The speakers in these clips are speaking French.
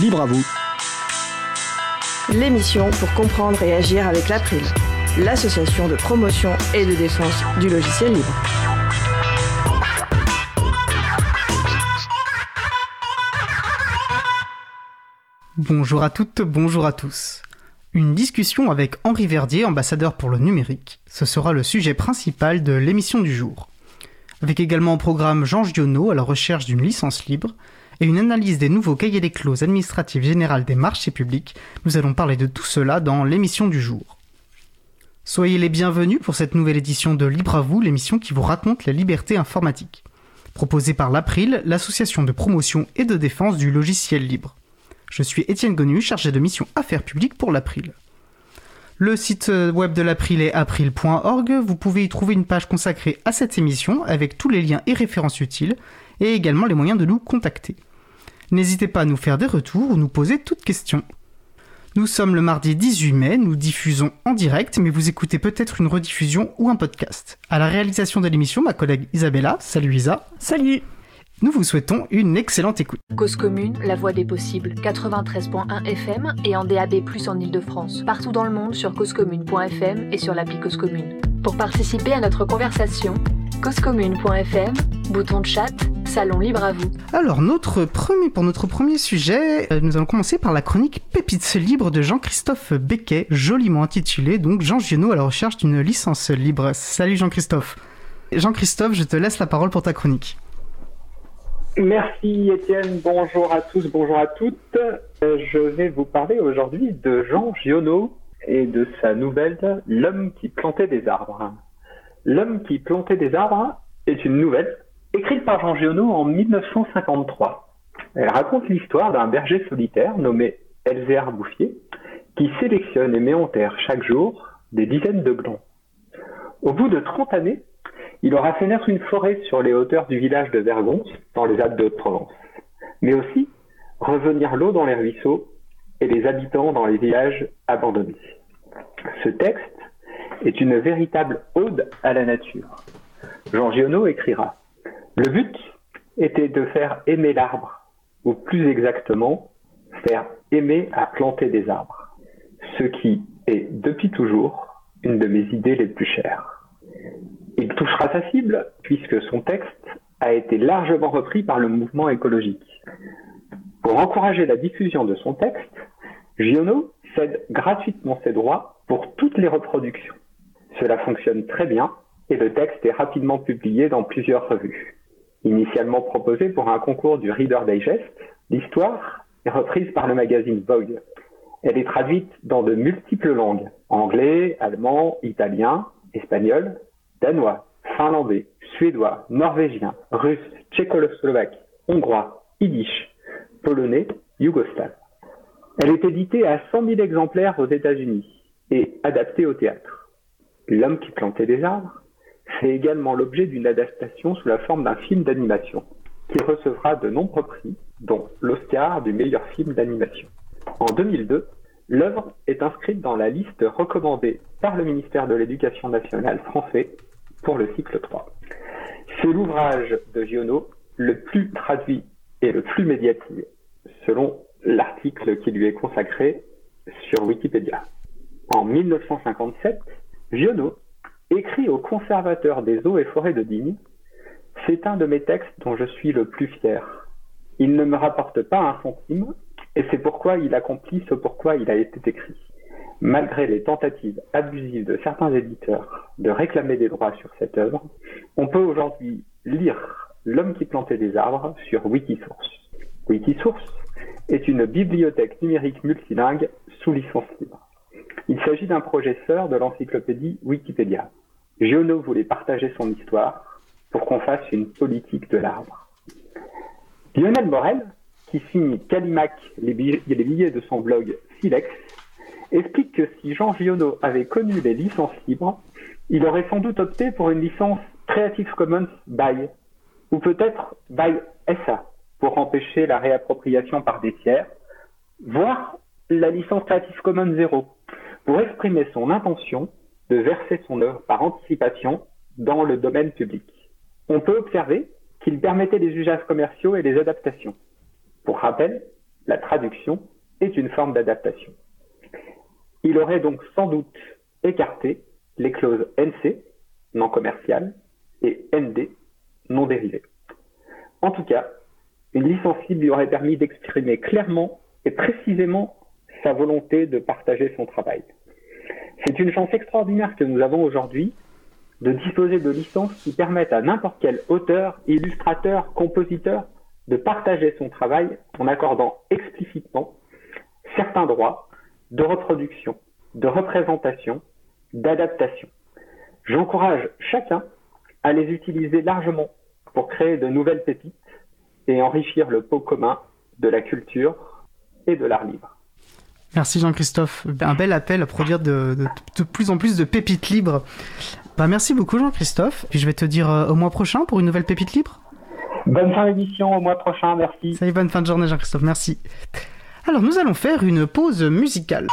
Libre à vous. L'émission pour comprendre et agir avec l'April, l'association de promotion et de défense du logiciel libre. Bonjour à toutes, bonjour à tous. Une discussion avec Henri Verdier, ambassadeur pour le numérique. Ce sera le sujet principal de l'émission du jour. Avec également au programme Jean Giono à la recherche d'une licence libre et une analyse des nouveaux cahiers des clauses administratives générales des marchés publics, nous allons parler de tout cela dans l'émission du jour. Soyez les bienvenus pour cette nouvelle édition de Libre à vous, l'émission qui vous raconte la liberté informatique. Proposée par l'April, l'association de promotion et de défense du logiciel libre. Je suis Étienne Gonu, chargé de mission Affaires publiques pour l'April. Le site web de l'April est april.org. Vous pouvez y trouver une page consacrée à cette émission avec tous les liens et références utiles et également les moyens de nous contacter. N'hésitez pas à nous faire des retours ou nous poser toutes questions. Nous sommes le mardi 18 mai, nous diffusons en direct, mais vous écoutez peut-être une rediffusion ou un podcast. À la réalisation de l'émission, ma collègue Isabella. Salut Isa. Salut nous vous souhaitons une excellente écoute. Cause commune, la voix des possibles, 93.1 FM et en DAB+, en Ile-de-France. Partout dans le monde sur causecommune.fm et sur l'appli Cause Commune. Pour participer à notre conversation, causecommune.fm, bouton de chat, salon libre à vous. Alors, notre premier, pour notre premier sujet, euh, nous allons commencer par la chronique Pépites libre de Jean-Christophe Becquet, joliment intitulée donc Jean Giono à la recherche d'une licence libre. Salut Jean-Christophe. Jean-Christophe, je te laisse la parole pour ta chronique. Merci Étienne, bonjour à tous, bonjour à toutes. Euh, je vais vous parler aujourd'hui de Jean Giono et de sa nouvelle L'homme qui plantait des arbres. L'homme qui plantait des arbres est une nouvelle écrite par Jean Giono en 1953. Elle raconte l'histoire d'un berger solitaire nommé Elzéar Bouffier qui sélectionne et met en terre chaque jour des dizaines de glands. Au bout de 30 années, il aura fait naître une forêt sur les hauteurs du village de Vergonce, dans les Alpes de Haute-Provence, mais aussi revenir l'eau dans les ruisseaux et les habitants dans les villages abandonnés. Ce texte est une véritable ode à la nature. Jean Giono écrira Le but était de faire aimer l'arbre, ou plus exactement, faire aimer à planter des arbres, ce qui est depuis toujours une de mes idées les plus chères. Il touchera sa cible puisque son texte a été largement repris par le mouvement écologique. Pour encourager la diffusion de son texte, Giono cède gratuitement ses droits pour toutes les reproductions. Cela fonctionne très bien et le texte est rapidement publié dans plusieurs revues. Initialement proposé pour un concours du Reader Digest, l'histoire est reprise par le magazine Vogue. Elle est traduite dans de multiples langues, anglais, allemand, italien, espagnol, danois, finlandais, suédois, norvégien, russe, tchécoslovaque, hongrois, yiddish, polonais, yougoslave. Elle est éditée à 100 000 exemplaires aux États-Unis et adaptée au théâtre. L'homme qui plantait des arbres fait également l'objet d'une adaptation sous la forme d'un film d'animation qui recevra de nombreux prix, dont l'Oscar du meilleur film d'animation. En 2002, l'œuvre est inscrite dans la liste recommandée par le ministère de l'Éducation nationale français pour le cycle 3. C'est l'ouvrage de Giono le plus traduit et le plus médiatisé, selon l'article qui lui est consacré sur Wikipédia. En 1957, Giono écrit au conservateur des eaux et forêts de Digne C'est un de mes textes dont je suis le plus fier. Il ne me rapporte pas un centime, et c'est pourquoi il accomplit ce pourquoi il a été écrit. Malgré les tentatives abusives de certains éditeurs de réclamer des droits sur cette œuvre, on peut aujourd'hui lire L'homme qui plantait des arbres sur Wikisource. Wikisource est une bibliothèque numérique multilingue sous licence libre. Il s'agit d'un projet sœur de l'encyclopédie Wikipédia. Giono voulait partager son histoire pour qu'on fasse une politique de l'arbre. Lionel Morel, qui signe Calimac les billets de son blog Silex, explique que si Jean Giono avait connu les licences libres, il aurait sans doute opté pour une licence Creative Commons by, ou peut-être by SA, pour empêcher la réappropriation par des tiers, voire la licence Creative Commons 0, pour exprimer son intention de verser son œuvre par anticipation dans le domaine public. On peut observer qu'il permettait les usages commerciaux et les adaptations. Pour rappel, la traduction est une forme d'adaptation. Il aurait donc sans doute écarté les clauses NC, non commerciales, et ND, non dérivées. En tout cas, une licence libre lui aurait permis d'exprimer clairement et précisément sa volonté de partager son travail. C'est une chance extraordinaire que nous avons aujourd'hui de disposer de licences qui permettent à n'importe quel auteur, illustrateur, compositeur de partager son travail en accordant explicitement certains droits de reproduction, de représentation, d'adaptation. J'encourage chacun à les utiliser largement pour créer de nouvelles pépites et enrichir le pot commun de la culture et de l'art libre. Merci Jean-Christophe. Un bel appel à produire de, plus en plus de pépites libres. Bah, merci beaucoup Jean-Christophe. Puis je vais te dire euh, au mois prochain pour une nouvelle pépite libre. Bonne fin d'émission, au mois prochain, merci. Salut, bonne fin de journée Jean-Christophe, merci. Alors nous allons faire une pause musicale.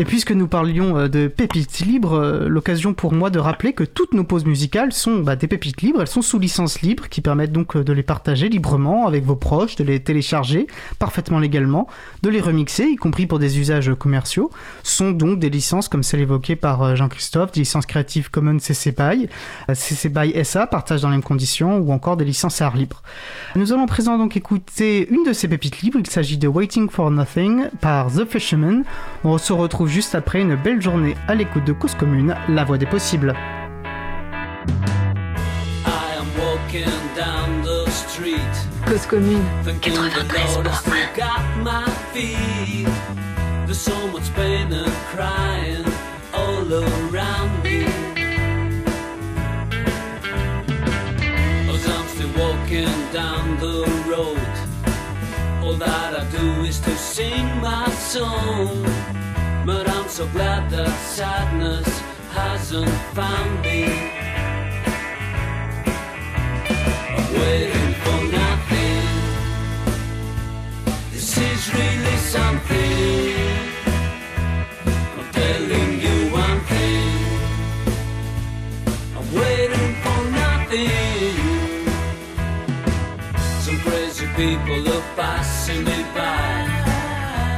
Et puisque nous parlions euh, de pépites libres, euh, l'occasion pour moi de rappeler que toutes nos pauses musicales sont bah, des pépites libres, elles sont sous licence libre, qui permettent donc euh, de les partager librement avec vos proches, de les télécharger parfaitement légalement, de les remixer, y compris pour des usages commerciaux. sont donc des licences comme celle évoquée par Jean-Christophe, des licences Creative Commons CC BY, CC BY SA, partage dans les mêmes conditions, ou encore des licences art libre. Nous allons présent donc écouter une de ces pépites libres, il s'agit de Waiting for Nothing par The Fisherman. On se retrouve juste après une belle journée à l'écoute de Cause Commune, la voix des possibles. Cause Commune, 93 There's so much pain and crying all around me. As I'm still walking down the road, all that I do is to sing my song. So glad that sadness hasn't found me. I'm waiting for nothing. This is really something. I'm telling you one thing. I'm waiting for nothing. Some crazy people are passing me by.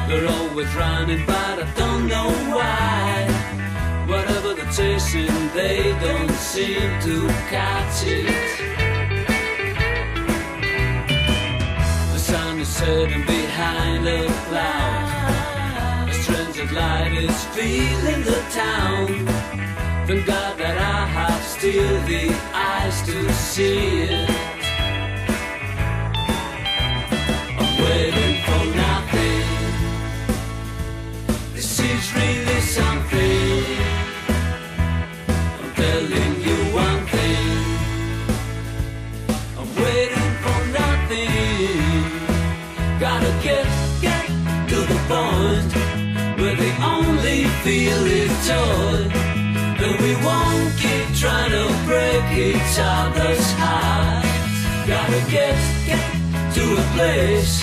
They're always running, don't know why. Whatever they're chasing, they don't seem to catch it. The sun is setting behind a cloud. A strange light is filling the town. Thank God that I have still the eyes to see it. I'm waiting feel is joy. And we won't keep trying to break each other's hearts. Gotta get, get to a place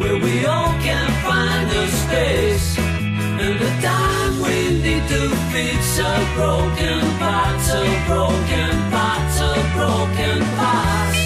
where we all can find a space and the time we need to fix a broken parts, a broken parts, a broken parts.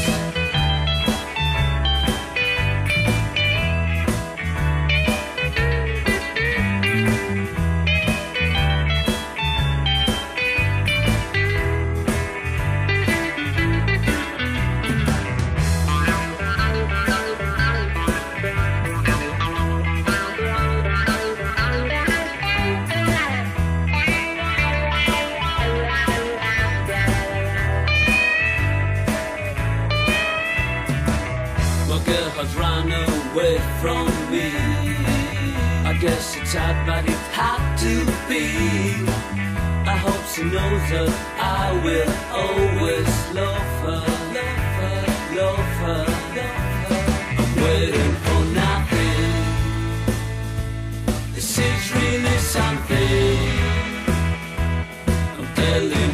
But it had to be. I hope she knows that I will always love her, love her, love her. I'm waiting for nothing. This is really something. I'm telling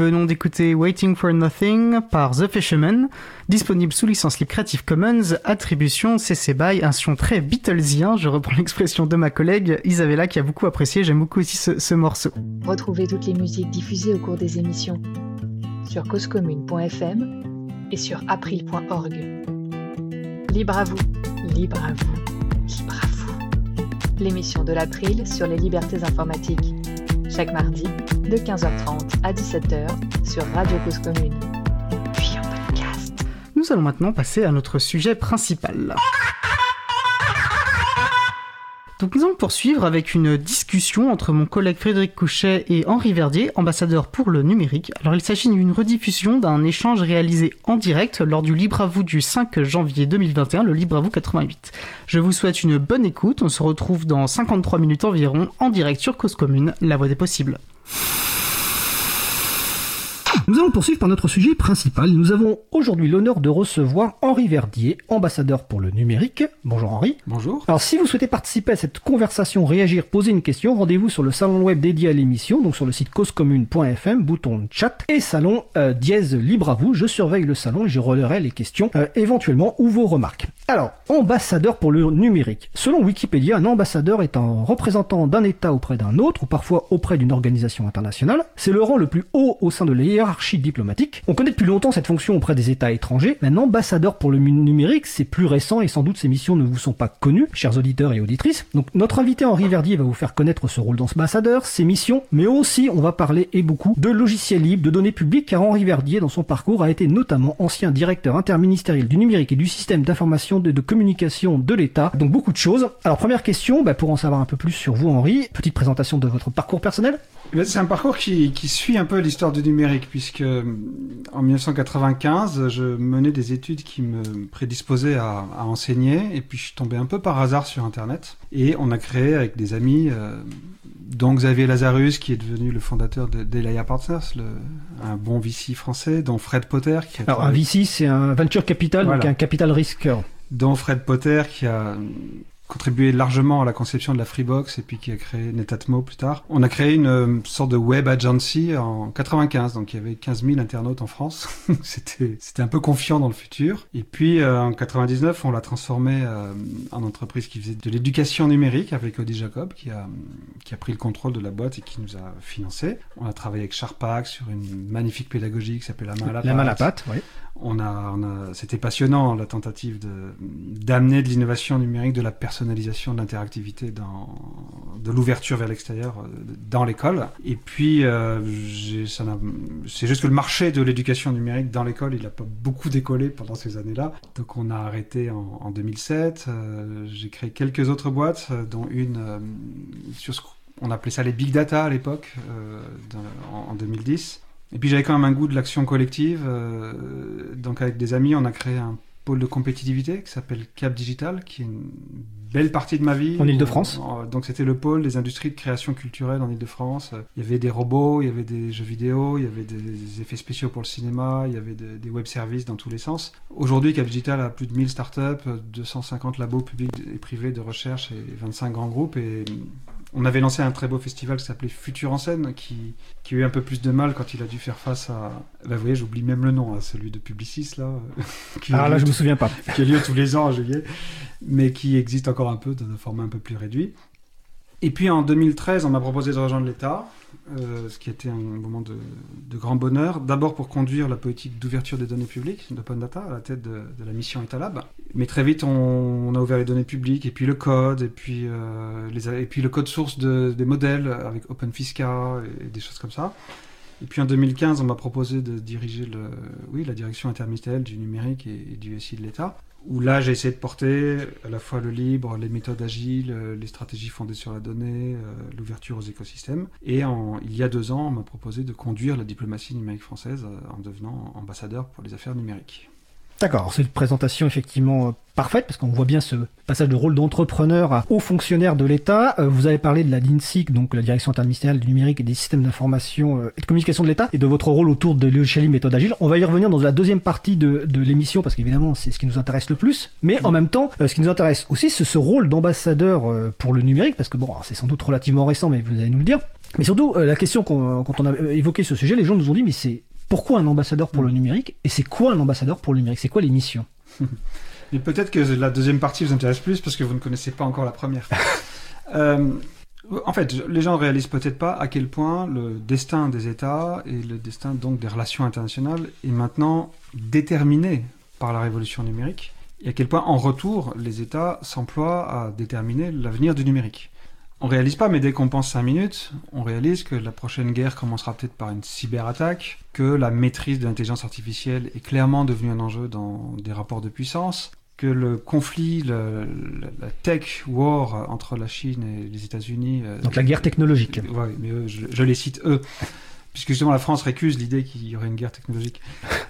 venons d'écouter Waiting for Nothing par The Fisherman, disponible sous licence libre Creative Commons, attribution CC BY, un son très Beatlesien, je reprends l'expression de ma collègue Isabella qui a beaucoup apprécié, j'aime beaucoup aussi ce, ce morceau. Retrouvez toutes les musiques diffusées au cours des émissions sur causecommune.fm et sur april.org. Libre à vous, libre à vous, libre à vous. L'émission de l'April sur les libertés informatiques. Chaque mardi, de 15h30 à 17h sur Radio Cause Commune. Puis en podcast. Nous allons maintenant passer à notre sujet principal. Donc nous allons poursuivre avec une discussion entre mon collègue Frédéric Couchet et Henri Verdier, ambassadeur pour le numérique. Alors il s'agit d'une rediffusion d'un échange réalisé en direct lors du Libre à vous du 5 janvier 2021, le Libre à vous 88. Je vous souhaite une bonne écoute, on se retrouve dans 53 minutes environ en direct sur Cause Commune, la voix des possibles. Nous allons poursuivre par notre sujet principal. Nous avons aujourd'hui l'honneur de recevoir Henri Verdier, ambassadeur pour le numérique. Bonjour Henri. Bonjour. Alors si vous souhaitez participer à cette conversation, réagir, poser une question, rendez-vous sur le salon web dédié à l'émission, donc sur le site causecommune.fm, bouton chat et salon euh, dièse libre à vous. Je surveille le salon et je relayerai les questions euh, éventuellement ou vos remarques. Alors, ambassadeur pour le numérique. Selon Wikipédia, un ambassadeur est un représentant d'un État auprès d'un autre ou parfois auprès d'une organisation internationale. C'est le rang le plus haut au sein de la hiérarchie diplomatique. On connaît depuis longtemps cette fonction auprès des États étrangers. Un ambassadeur pour le numérique, c'est plus récent et sans doute ces missions ne vous sont pas connues, chers auditeurs et auditrices. Donc notre invité Henri Verdier va vous faire connaître ce rôle d'ambassadeur, ses missions, mais aussi on va parler et beaucoup de logiciels libres, de données publiques, car Henri Verdier dans son parcours a été notamment ancien directeur interministériel du numérique et du système d'information de, de communication de l'État. Donc beaucoup de choses. Alors première question, bah, pour en savoir un peu plus sur vous Henri, petite présentation de votre parcours personnel. Ben, C'est un parcours qui, qui suit un peu l'histoire du numérique, puisque euh, en 1995, je menais des études qui me prédisposaient à, à enseigner, et puis je suis tombé un peu par hasard sur Internet, et on a créé avec des amis, euh, dont Xavier Lazarus, qui est devenu le fondateur de d'Elia Partners, le, un bon VC français, dont Fred Potter, qui a Alors un VC, c'est un venture capital, donc Voilà. un capital risqueur. Dont Fred Potter qui a contribué largement à la conception de la Freebox et puis qui a créé Netatmo plus tard. On a créé une euh, sorte de web agency en 95, donc il y avait 15 000 internautes en France. c'était c'était un peu confiant dans le futur. Et puis euh, en 99, on l'a transformé euh, en entreprise qui faisait de l'éducation numérique avec Audi Jacob qui a qui a pris le contrôle de la boîte et qui nous a financé. On a travaillé avec Sharpak sur une magnifique pédagogie qui s'appelle la main à la La main à la pâte. oui. On a, on a, c'était passionnant la tentative de d'amener de l'innovation numérique, de la personnalisation, de l'interactivité, dans, de l'ouverture vers l'extérieur euh, dans l'école. Et puis, euh, j'ai- ça n'a- c'est juste que le marché de l'éducation numérique dans l'école, il n'a pas beaucoup décollé pendant ces années-là. Donc, on a arrêté en, en 2007. Euh, j'ai créé quelques autres boîtes, dont une sur ce qu'on appelait ça les big data à l'époque, euh, en 2010. Et puis j'avais quand même un goût de l'action collective. euh, donc avec des amis, on a créé un pôle de compétitivité qui s'appelle Cap Digital, qui est une belle partie de ma vie. En Île-de-France Euh, Donc c'était le pôle des industries de création culturelle en Île-de-France. Euh, Il y avait des robots, il y avait des jeux vidéo, il y avait des effets spéciaux pour le cinéma, il y avait de- des web services dans tous les sens. Aujourd'hui, Cap Digital a plus de 1000 startups, euh, 250 labos publics et privés de recherche et 25 grands groupes. Et on avait lancé un très beau festival qui s'appelait Futur en scène, qui, qui a eu un peu plus de mal quand il a dû faire face à. Bah, vous voyez, j'oublie même le nom, hein, celui de Publicis, là. qui, Ah, là, lieu je me souviens pas. qui a lieu tous les ans en juillet, mais qui existe encore un peu dans un format un peu plus réduit. Et puis en 2013, on m'a proposé de rejoindre l'État, euh, ce qui était un moment de, grand bonheur. D'abord pour conduire la politique d'ouverture des données publiques, d'Open Data, à la tête de, la mission Etalab. Mais très vite, on, a ouvert les données publiques, et puis le code, et puis, euh, les, et puis le code source de- des modèles avec OpenFisca et, et des choses comme ça. Et puis en 2015, on m'a proposé de diriger le, oui, la direction interministérielle du numérique et, et du SI de l'État. Où là, j'ai essayé de porter à la fois le libre, les méthodes agiles, euh, les stratégies fondées sur la donnée, euh, l'ouverture aux écosystèmes. Et il y a deux ans, on m'a proposé de conduire la diplomatie numérique française euh, en devenant ambassadeur pour les affaires numériques. D'accord, c'est une présentation effectivement euh, parfaite parce qu'on voit bien ce passage de rôle d'entrepreneur haut fonctionnaire de l'État. Euh, vous avez parlé de la DINSIC, donc la Direction interministérielle du numérique et des systèmes d'information euh, et de communication de l'État, et de votre rôle autour de logiciels méthode agile. On va y revenir dans la deuxième partie de, de l'émission parce qu'évidemment c'est ce qui nous intéresse le plus. Mais en même temps, ce qui nous intéresse aussi, c'est ce rôle d'ambassadeur pour le numérique parce que bon, c'est sans doute relativement récent, mais vous allez nous le dire. Mais surtout, la question qu'on- quand on a évoqué ce sujet, les gens nous ont dit, mais c'est pourquoi un ambassadeur pour le numérique Et c'est quoi un ambassadeur pour le numérique? C'est quoi les missions? Mais peut-être que la deuxième partie vous intéresse plus parce que vous ne connaissez pas encore la première. Euh, en fait, les gens ne réalisent peut-être pas à quel point le destin des États et le destin donc des relations internationales est maintenant déterminé par la révolution numérique et à quel point en retour les États s'emploient à déterminer l'avenir du numérique. On réalise pas, mais dès qu'on pense cinq minutes, on réalise que la prochaine guerre commencera peut-être par une cyberattaque, que la maîtrise de l'intelligence artificielle est clairement devenue un enjeu dans des rapports de puissance, que le conflit, le- la tech war entre la Chine et les États-Unis. euh, Donc la guerre technologique. Ouais, mais eux, je, je les cite eux. Puisque justement la France récuse l'idée qu'il y aurait une guerre technologique.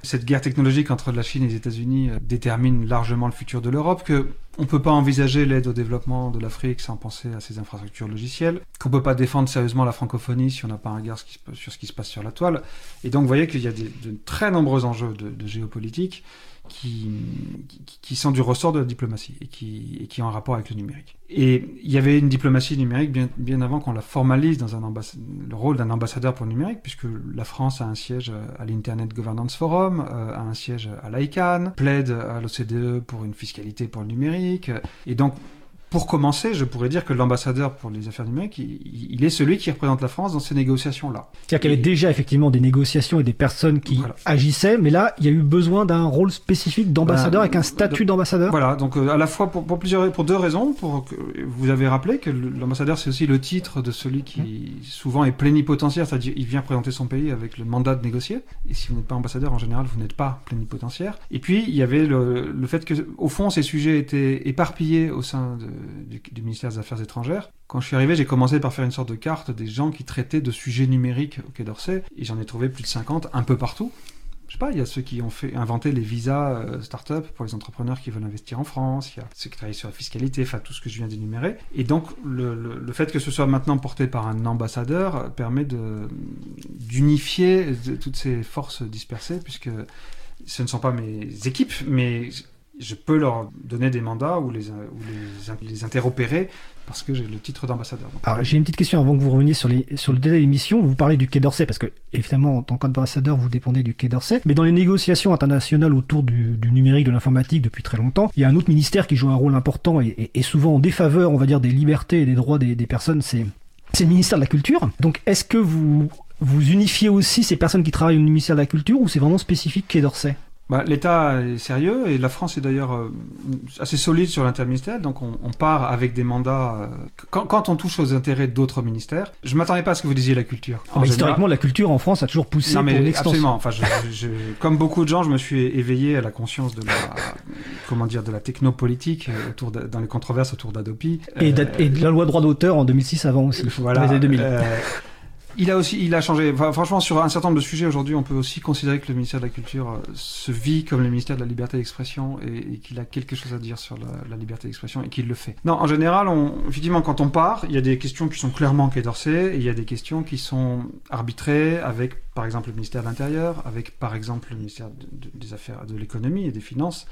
Cette guerre technologique entre la Chine et les États-Unis euh, détermine largement le futur de l'Europe, que on peut pas envisager l'aide au développement de l'Afrique sans penser à ses infrastructures logicielles, qu'on peut pas défendre sérieusement la francophonie si on n'a pas un regard sur ce qui se passe sur la toile. Et donc vous voyez qu'il y a de très nombreux enjeux de géopolitique qui, qui, sont du ressort de la diplomatie et qui, et qui ont un rapport avec le numérique. Et il y avait une diplomatie numérique bien, avant qu'on la formalise dans le rôle d'un ambassadeur pour le numérique, puisque la France a un siège à l'Internet Governance Forum, euh, a un siège à l'ICANN, plaide à l'OCDE pour une fiscalité pour le numérique. Et donc, pour commencer, je pourrais dire que l'ambassadeur pour les affaires numériques, il, il est celui qui représente la France dans ces négociations-là. C'est-à-dire qu'il y avait déjà effectivement des négociations et des personnes qui Voilà. agissaient, mais là, il y a eu besoin d'un rôle spécifique d'ambassadeur Bah, avec un statut d'ambassadeur. Voilà, donc euh, à la fois pour, pour plusieurs, pour deux raisons. Pour que, vous avez rappelé que l'ambassadeur c'est aussi le titre de celui qui souvent est plénipotentiaire, c'est-à-dire il vient présenter son pays avec le mandat de négocier. Et si vous n'êtes pas ambassadeur, en général, vous n'êtes pas plénipotentiaire. Et puis il y avait le, le fait que, au fond, ces sujets étaient éparpillés au sein de- du, ministère des Affaires étrangères. Quand je suis arrivé, j'ai commencé par faire une sorte de carte des gens qui traitaient de sujets numériques au Quai d'Orsay, et j'en ai trouvé plus de 50 un peu partout. Je sais pas, il y a ceux qui ont fait inventé les visas euh, start-up pour les entrepreneurs qui veulent investir en France, il y a ceux qui travaillent sur la fiscalité, enfin tout ce que je viens d'énumérer. Et donc le, le- fait que ce soit maintenant porté par un ambassadeur euh, permet d'unifier de- toutes ces forces dispersées, puisque ce ne sont pas mes équipes, mais je peux leur donner des mandats ou les, les interopérer parce que j'ai le titre d'ambassadeur. Alors, j'ai une petite question avant que vous reveniez sur, les, sur le délai de l'émission. Vous parlez du Quai d'Orsay, parce que, évidemment, en tant qu'ambassadeur, vous dépendez du Quai d'Orsay. Mais dans les négociations internationales autour du, numérique, de l'informatique depuis très longtemps, il y a un autre ministère qui joue un rôle important et, et- souvent en défaveur, on va dire, des libertés et des droits des, personnes, c'est, le ministère de la Culture. Donc, est-ce que vous unifiez aussi ces personnes qui travaillent au ministère de la Culture ou c'est vraiment spécifique Quai d'Orsay? Bah, L'État est sérieux et la France est d'ailleurs euh, assez solide sur l'interministériel, donc on, on part avec des mandats. euh, quand, quand on touche aux intérêts d'autres ministères, je m'attendais pas à ce que vous disiez la culture. Général- Historiquement, la culture en France a toujours poussé non mais l'extension. absolument. Enfin, je, je- comme beaucoup de gens, je me suis éveillé à la conscience de la, comment dire, de la technopolitique euh, autour de- dans les controverses autour d'Adopi. Et, Euh, de la loi droit d'auteur en 2006 avant aussi, voilà. dans les années 2000. Il a aussi, il a changé. Franchement, sur un certain nombre de sujets aujourd'hui, on peut aussi considérer que le ministère de la Culture euh, se vit comme le ministère de la liberté d'expression et, qu'il a quelque chose à dire sur la, liberté d'expression et qu'il le fait. Non, en général, effectivement, quand on part, il y a des questions qui sont clairement d'Orsay et il y a des questions qui sont arbitrées avec, par exemple, le ministère de l'Intérieur, avec, par exemple, le ministère de- de- des Affaires, de l'économie et des Finances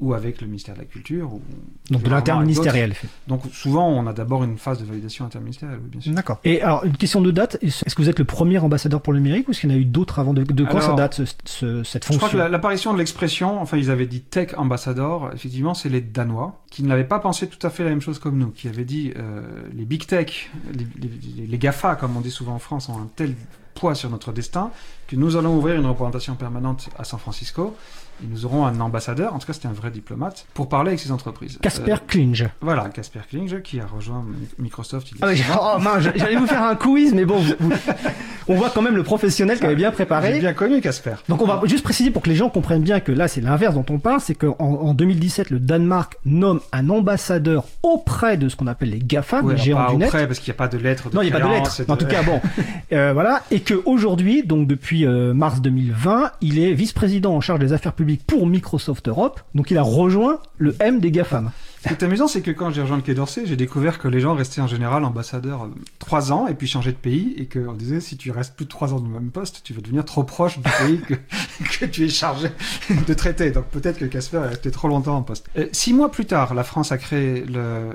ou avec le ministère de la Culture. Ou, Donc de l'interministériel. Donc souvent, on a d'abord une phase de validation interministérielle, oui, bien sûr. D'accord. Et alors, une question de date, est-ce que vous êtes le premier ambassadeur pour le numérique ou est-ce qu'il y en a eu d'autres avant de, de quand Alors, ça date, ce- ce- cette Je fonction crois que la- l'apparition de l'expression, enfin ils avaient dit tech ambassador, effectivement c'est les Danois, qui ne l'avaient pas pensé tout à fait la même chose comme nous, qui avaient dit euh, les big tech, les, les- les GAFA comme on dit souvent en France, ont un tel poids sur notre destin que nous allons ouvrir une représentation permanente à San Francisco nous aurons un ambassadeur, en tout cas c'était un vrai diplomate, pour parler avec ces entreprises. Casper Euh, Klinge. voilà, Casper Klinge qui a rejoint Mi- Microsoft il Ah oui, oh, mince, j'allais vous faire un quiz, mais bon, vous- vous- on voit quand même le professionnel qui avait bien J'ai préparé. bien connu Casper. Donc on va juste préciser pour que les gens comprennent bien que là c'est l'inverse dont on parle, c'est qu'en en 2017 le Danemark nomme un ambassadeur auprès de ce qu'on appelle les GAFA, Ouais, les géants pas du net. auprès, parce qu'il n'y a pas de lettre de Non, il n'y a pas de créance lettre. et En tout cas, bon, euh, voilà, et que aujourd'hui, donc depuis euh, mars 2020, il est vice-président en charge des affaires publiques pour Microsoft Europe. Donc, il a rejoint le M des Gafam. Ce qui est amusant, c'est que quand j'ai rejoint le Quai d'Orsay, j'ai découvert que les gens restaient en général ambassadeurs euh, trois ans et puis changeaient de pays et qu'on disait si tu restes plus de trois ans dans le même poste, tu vas devenir trop proche du pays que, que tu es chargé de traiter. Donc peut-être que Casper est resté trop longtemps en poste. Euh, six mois plus tard, la France a créé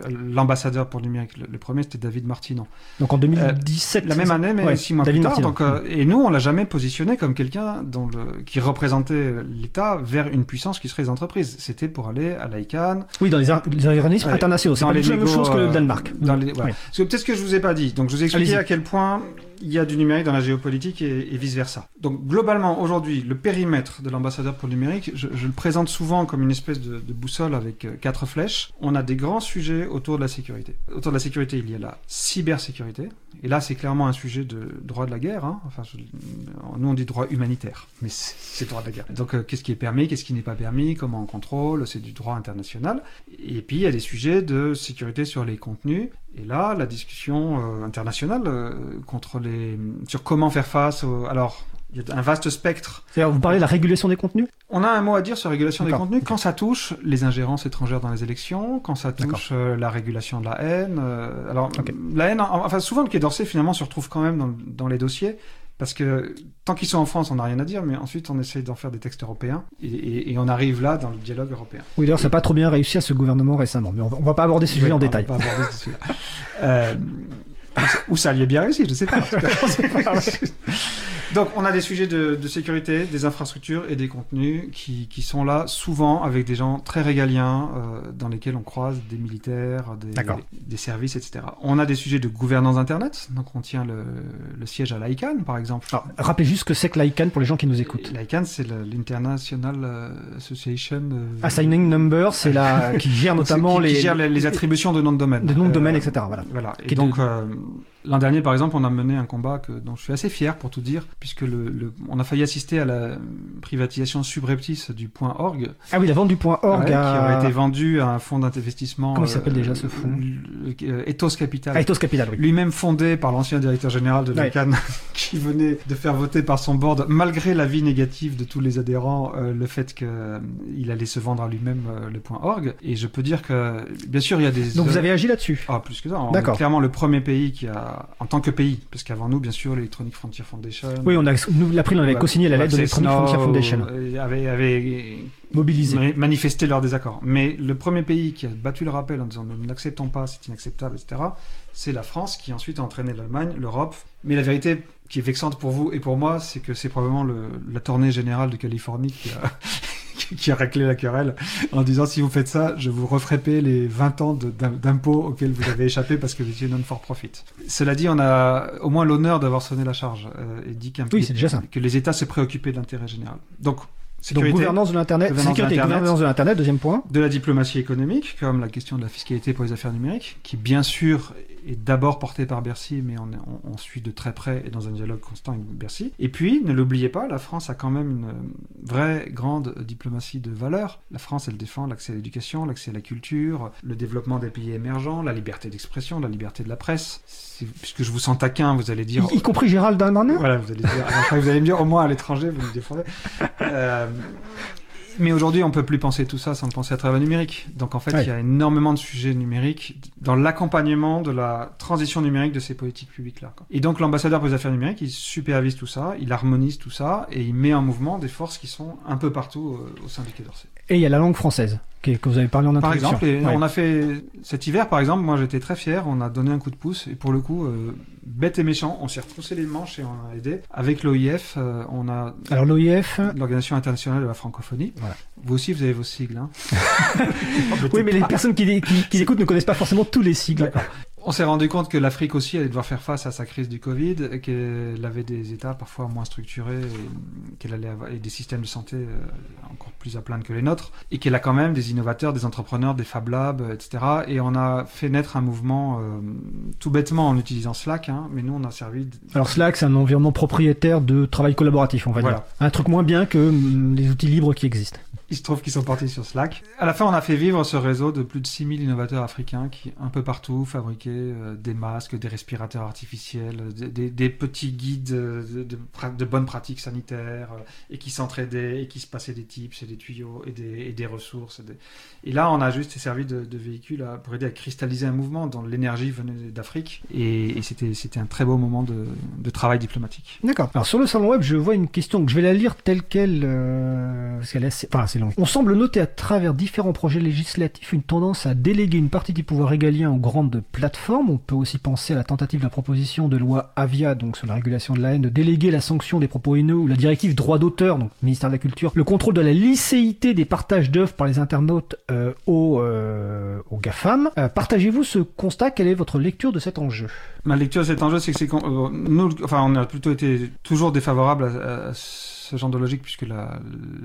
l'ambassadeur pour le numérique. Le, le premier, c'était David Martinon. Donc en 2017. La même année, mais Ouais, six mois David plus tard. Donc, euh, et nous, on l'a jamais positionné comme quelqu'un le, qui représentait l'État vers une puissance qui serait les entreprises. C'était pour aller à l'ICANN, Oui, dans les, les organismes internationaux. C'est pas la même chose que euh, le Danemark. Dans les, voilà. Ouais. Parce que peut-être ce que je vous ai pas dit. Donc, je vous ai expliqué à quel point il y a du numérique dans la géopolitique et, et vice versa. Donc, globalement, aujourd'hui, le périmètre de l'ambassadeur pour le numérique, je, le présente souvent comme une espèce de, boussole avec euh, quatre flèches. On a des grands sujets autour de la sécurité. Autour de la sécurité, il y a la cybersécurité. Et là, c'est clairement un sujet de droit de la guerre. hein. Enfin, nous, on dit droit humanitaire, mais c'est c'est droit de la guerre. Donc, euh, qu'est-ce qui est permis, qu'est-ce qui n'est pas permis, comment on contrôle, c'est du droit international. Et puis, il y a des sujets de sécurité sur les contenus. Et là, la discussion euh, internationale euh, contre les... sur comment faire face. Alors, il y a un vaste spectre. C'est-à-dire, vous parlez de la régulation des contenus? On a un mot à dire sur la régulation des contenus quand ça touche les ingérences étrangères dans les élections, quand ça touche euh, la régulation de la haine. alors, la haine, en- enfin, souvent, le Quai d'Orsay, finalement, se retrouve quand même dans, dans les dossiers. Parce que tant qu'ils sont en France, on n'a rien à dire, mais ensuite on essaie d'en faire des textes européens et, et- et on arrive là dans le dialogue européen. Oui, d'ailleurs, ça n'a pas trop bien réussi à ce gouvernement récemment. Mais on va, on va pas aborder ce sujet en on va détail. pas aborder ce sujet-là. Euh, ou ça y est bien réussi, je sais pas. Donc, on a des sujets de, de sécurité, des infrastructures et des contenus qui, qui sont là souvent avec des gens très régaliens euh, dans lesquels on croise des militaires, des, services, etc. On a des sujets de gouvernance Internet, donc on tient le, le siège à l'ICANN, par exemple. Alors, rappelez juste ce que c'est que l'ICANN pour les gens qui nous écoutent. L'ICANN, c'est l'International euh, Association euh, Assigning Number, c'est la qui gère notamment qui, qui les, gère les, les attributions de noms de domaine. de noms de Euh, domaine, etc. Voilà. Voilà. Et donc, de- euh, um, l'an dernier, par exemple, on a mené un combat que, dont je suis assez fier, pour tout dire, puisque le, le- on a failli assister à la privatisation subreptice du point .org, Ah oui, la vente du point org ouais, qui aurait été vendu à un fonds d'investissement. Comment il s'appelle déjà, ce fonds le- euh, Ethos Capital. Ah, Ethos Capital, oui. Lui-même fondé par l'ancien directeur général de Ouais. l'ICANN, qui venait de faire voter par son board, malgré l'avis négatif de tous les adhérents, euh, le fait qu'il allait se vendre à lui-même euh, le point .org. Et je peux dire que, bien sûr, il y a des... Donc vous avez agi là-dessus Ah, plus que ça. D'accord. clairement le premier pays qui a, en tant que pays, parce qu'avant nous, bien sûr, l'Electronic Frontier Foundation. Oui, on a, nous, l'April, on avait co-signé la lettre de l'Electronic Frontier Foundation. euh, avait, avait Mobilisé. ma- manifesté leur désaccord. Mais le premier pays qui a battu le rappel en disant nous n'acceptons pas, c'est inacceptable, etc., c'est la France qui ensuite a entraîné l'Allemagne, l'Europe. Mais la vérité qui est vexante pour vous et pour moi, c'est que c'est probablement le- la tournée générale de Californie qui a, qui a raclé la querelle en disant si vous faites ça, je vous referai payer les 20 ans d'impôts auxquels vous avez échappé parce que vous étiez non-for-profit. Cela dit, on a au moins l'honneur d'avoir sonné la charge euh, et dit qu'un Oui, déjà ça. que les États se préoccupaient de l'intérêt général. Donc, Donc sécurité, gouvernance de l'Internet, sécurité, de gouvernance de l'Internet, deuxième point. de la diplomatie économique, comme la question de la fiscalité pour les affaires numériques, qui bien sûr est d'abord portée par Bercy, mais on, on- on suit de très près et dans un dialogue constant avec Bercy. Et puis, ne l'oubliez pas, la France a quand même une vraie grande diplomatie de valeurs. La France, elle défend l'accès à l'éducation, l'accès à la culture, le développement des pays émergents, la liberté d'expression, la liberté de la presse. Puisque je vous sens taquin, vous allez dire... Y, y compris Gérald Darmanin Voilà, vous allez, dire, après, vous allez me dire, au moins à l'étranger, vous me défendez. Euh, mais aujourd'hui, on peut plus penser tout ça sans penser à travers le numérique. Donc en fait, Ouais. il y a énormément de sujets numériques dans l'accompagnement de la transition numérique de ces politiques publiques-là. Et donc l'ambassadeur pour les affaires numériques, il supervise tout ça, il harmonise tout ça, et il met en mouvement des forces qui sont un peu partout euh, au sein du Quai d'Orsay. Et il y a la langue française, que vous avez parlé en Par introduction. exemple, et Ouais. on a fait cet hiver, par exemple, moi j'étais très fier, on a donné un coup de pouce, et pour le coup, euh, bête et méchant, on s'est retroussé les manches et on a aidé. Avec l'OIF, euh, on a Alors l'OIF, l'Organisation internationale de la francophonie. Voilà. Vous aussi, vous avez vos sigles. Hein. oui, mais les personnes qui, qui, qui l'écoutent ne connaissent pas forcément tous les sigles. On s'est rendu compte que l'Afrique aussi allait devoir faire face à sa crise du Covid, et qu'elle avait des États parfois moins structurés, et qu'elle allait avoir et des systèmes de santé euh, encore plus à plaindre que les nôtres, et qu'elle a quand même des innovateurs, des entrepreneurs, des Fab Labs, euh, etc. Et on a fait naître un mouvement euh, tout bêtement en utilisant Slack, hein, mais nous on a servi. de- Alors Slack, c'est un environnement propriétaire de travail collaboratif, on va Voilà. dire. Un truc moins bien que hum, les outils libres qui existent. Il se trouve qu'ils sont partis sur Slack. À la fin, on a fait vivre ce réseau de plus de 6000 innovateurs africains qui, un peu partout, fabriquaient euh, des masques, des respirateurs artificiels, des, petits guides euh, de, bonnes pratiques sanitaires, euh, et qui s'entraidaient, et qui se passaient des tips et des tuyaux, et des, ressources. Et, là, on a juste servi de, véhicule pour aider à cristalliser un mouvement dont l'énergie venait d'Afrique. Et, c'était un très beau moment de, travail diplomatique. D'accord. Alors sur le salon web, je vois une question que je vais la lire telle qu'elle, parce qu'elle est assez, assez. On semble noter à travers différents projets législatifs une tendance à déléguer une partie du pouvoir régalien aux grandes plateformes. On peut aussi penser à la tentative de la proposition de loi Avia, donc sur la régulation de la haine, de déléguer la sanction des propos haineux ou la directive droit d'auteur, donc ministère de la Culture, le contrôle de la licéité des partages d'œuvres par les internautes euh, aux, euh, aux GAFAM. Euh, Partagez-vous ce constat? Quelle est votre lecture de cet enjeu? Ma lecture de cet enjeu, c'est que c'est euh, nous, enfin, on a plutôt été toujours défavorable à, à ce genre de logique, puisque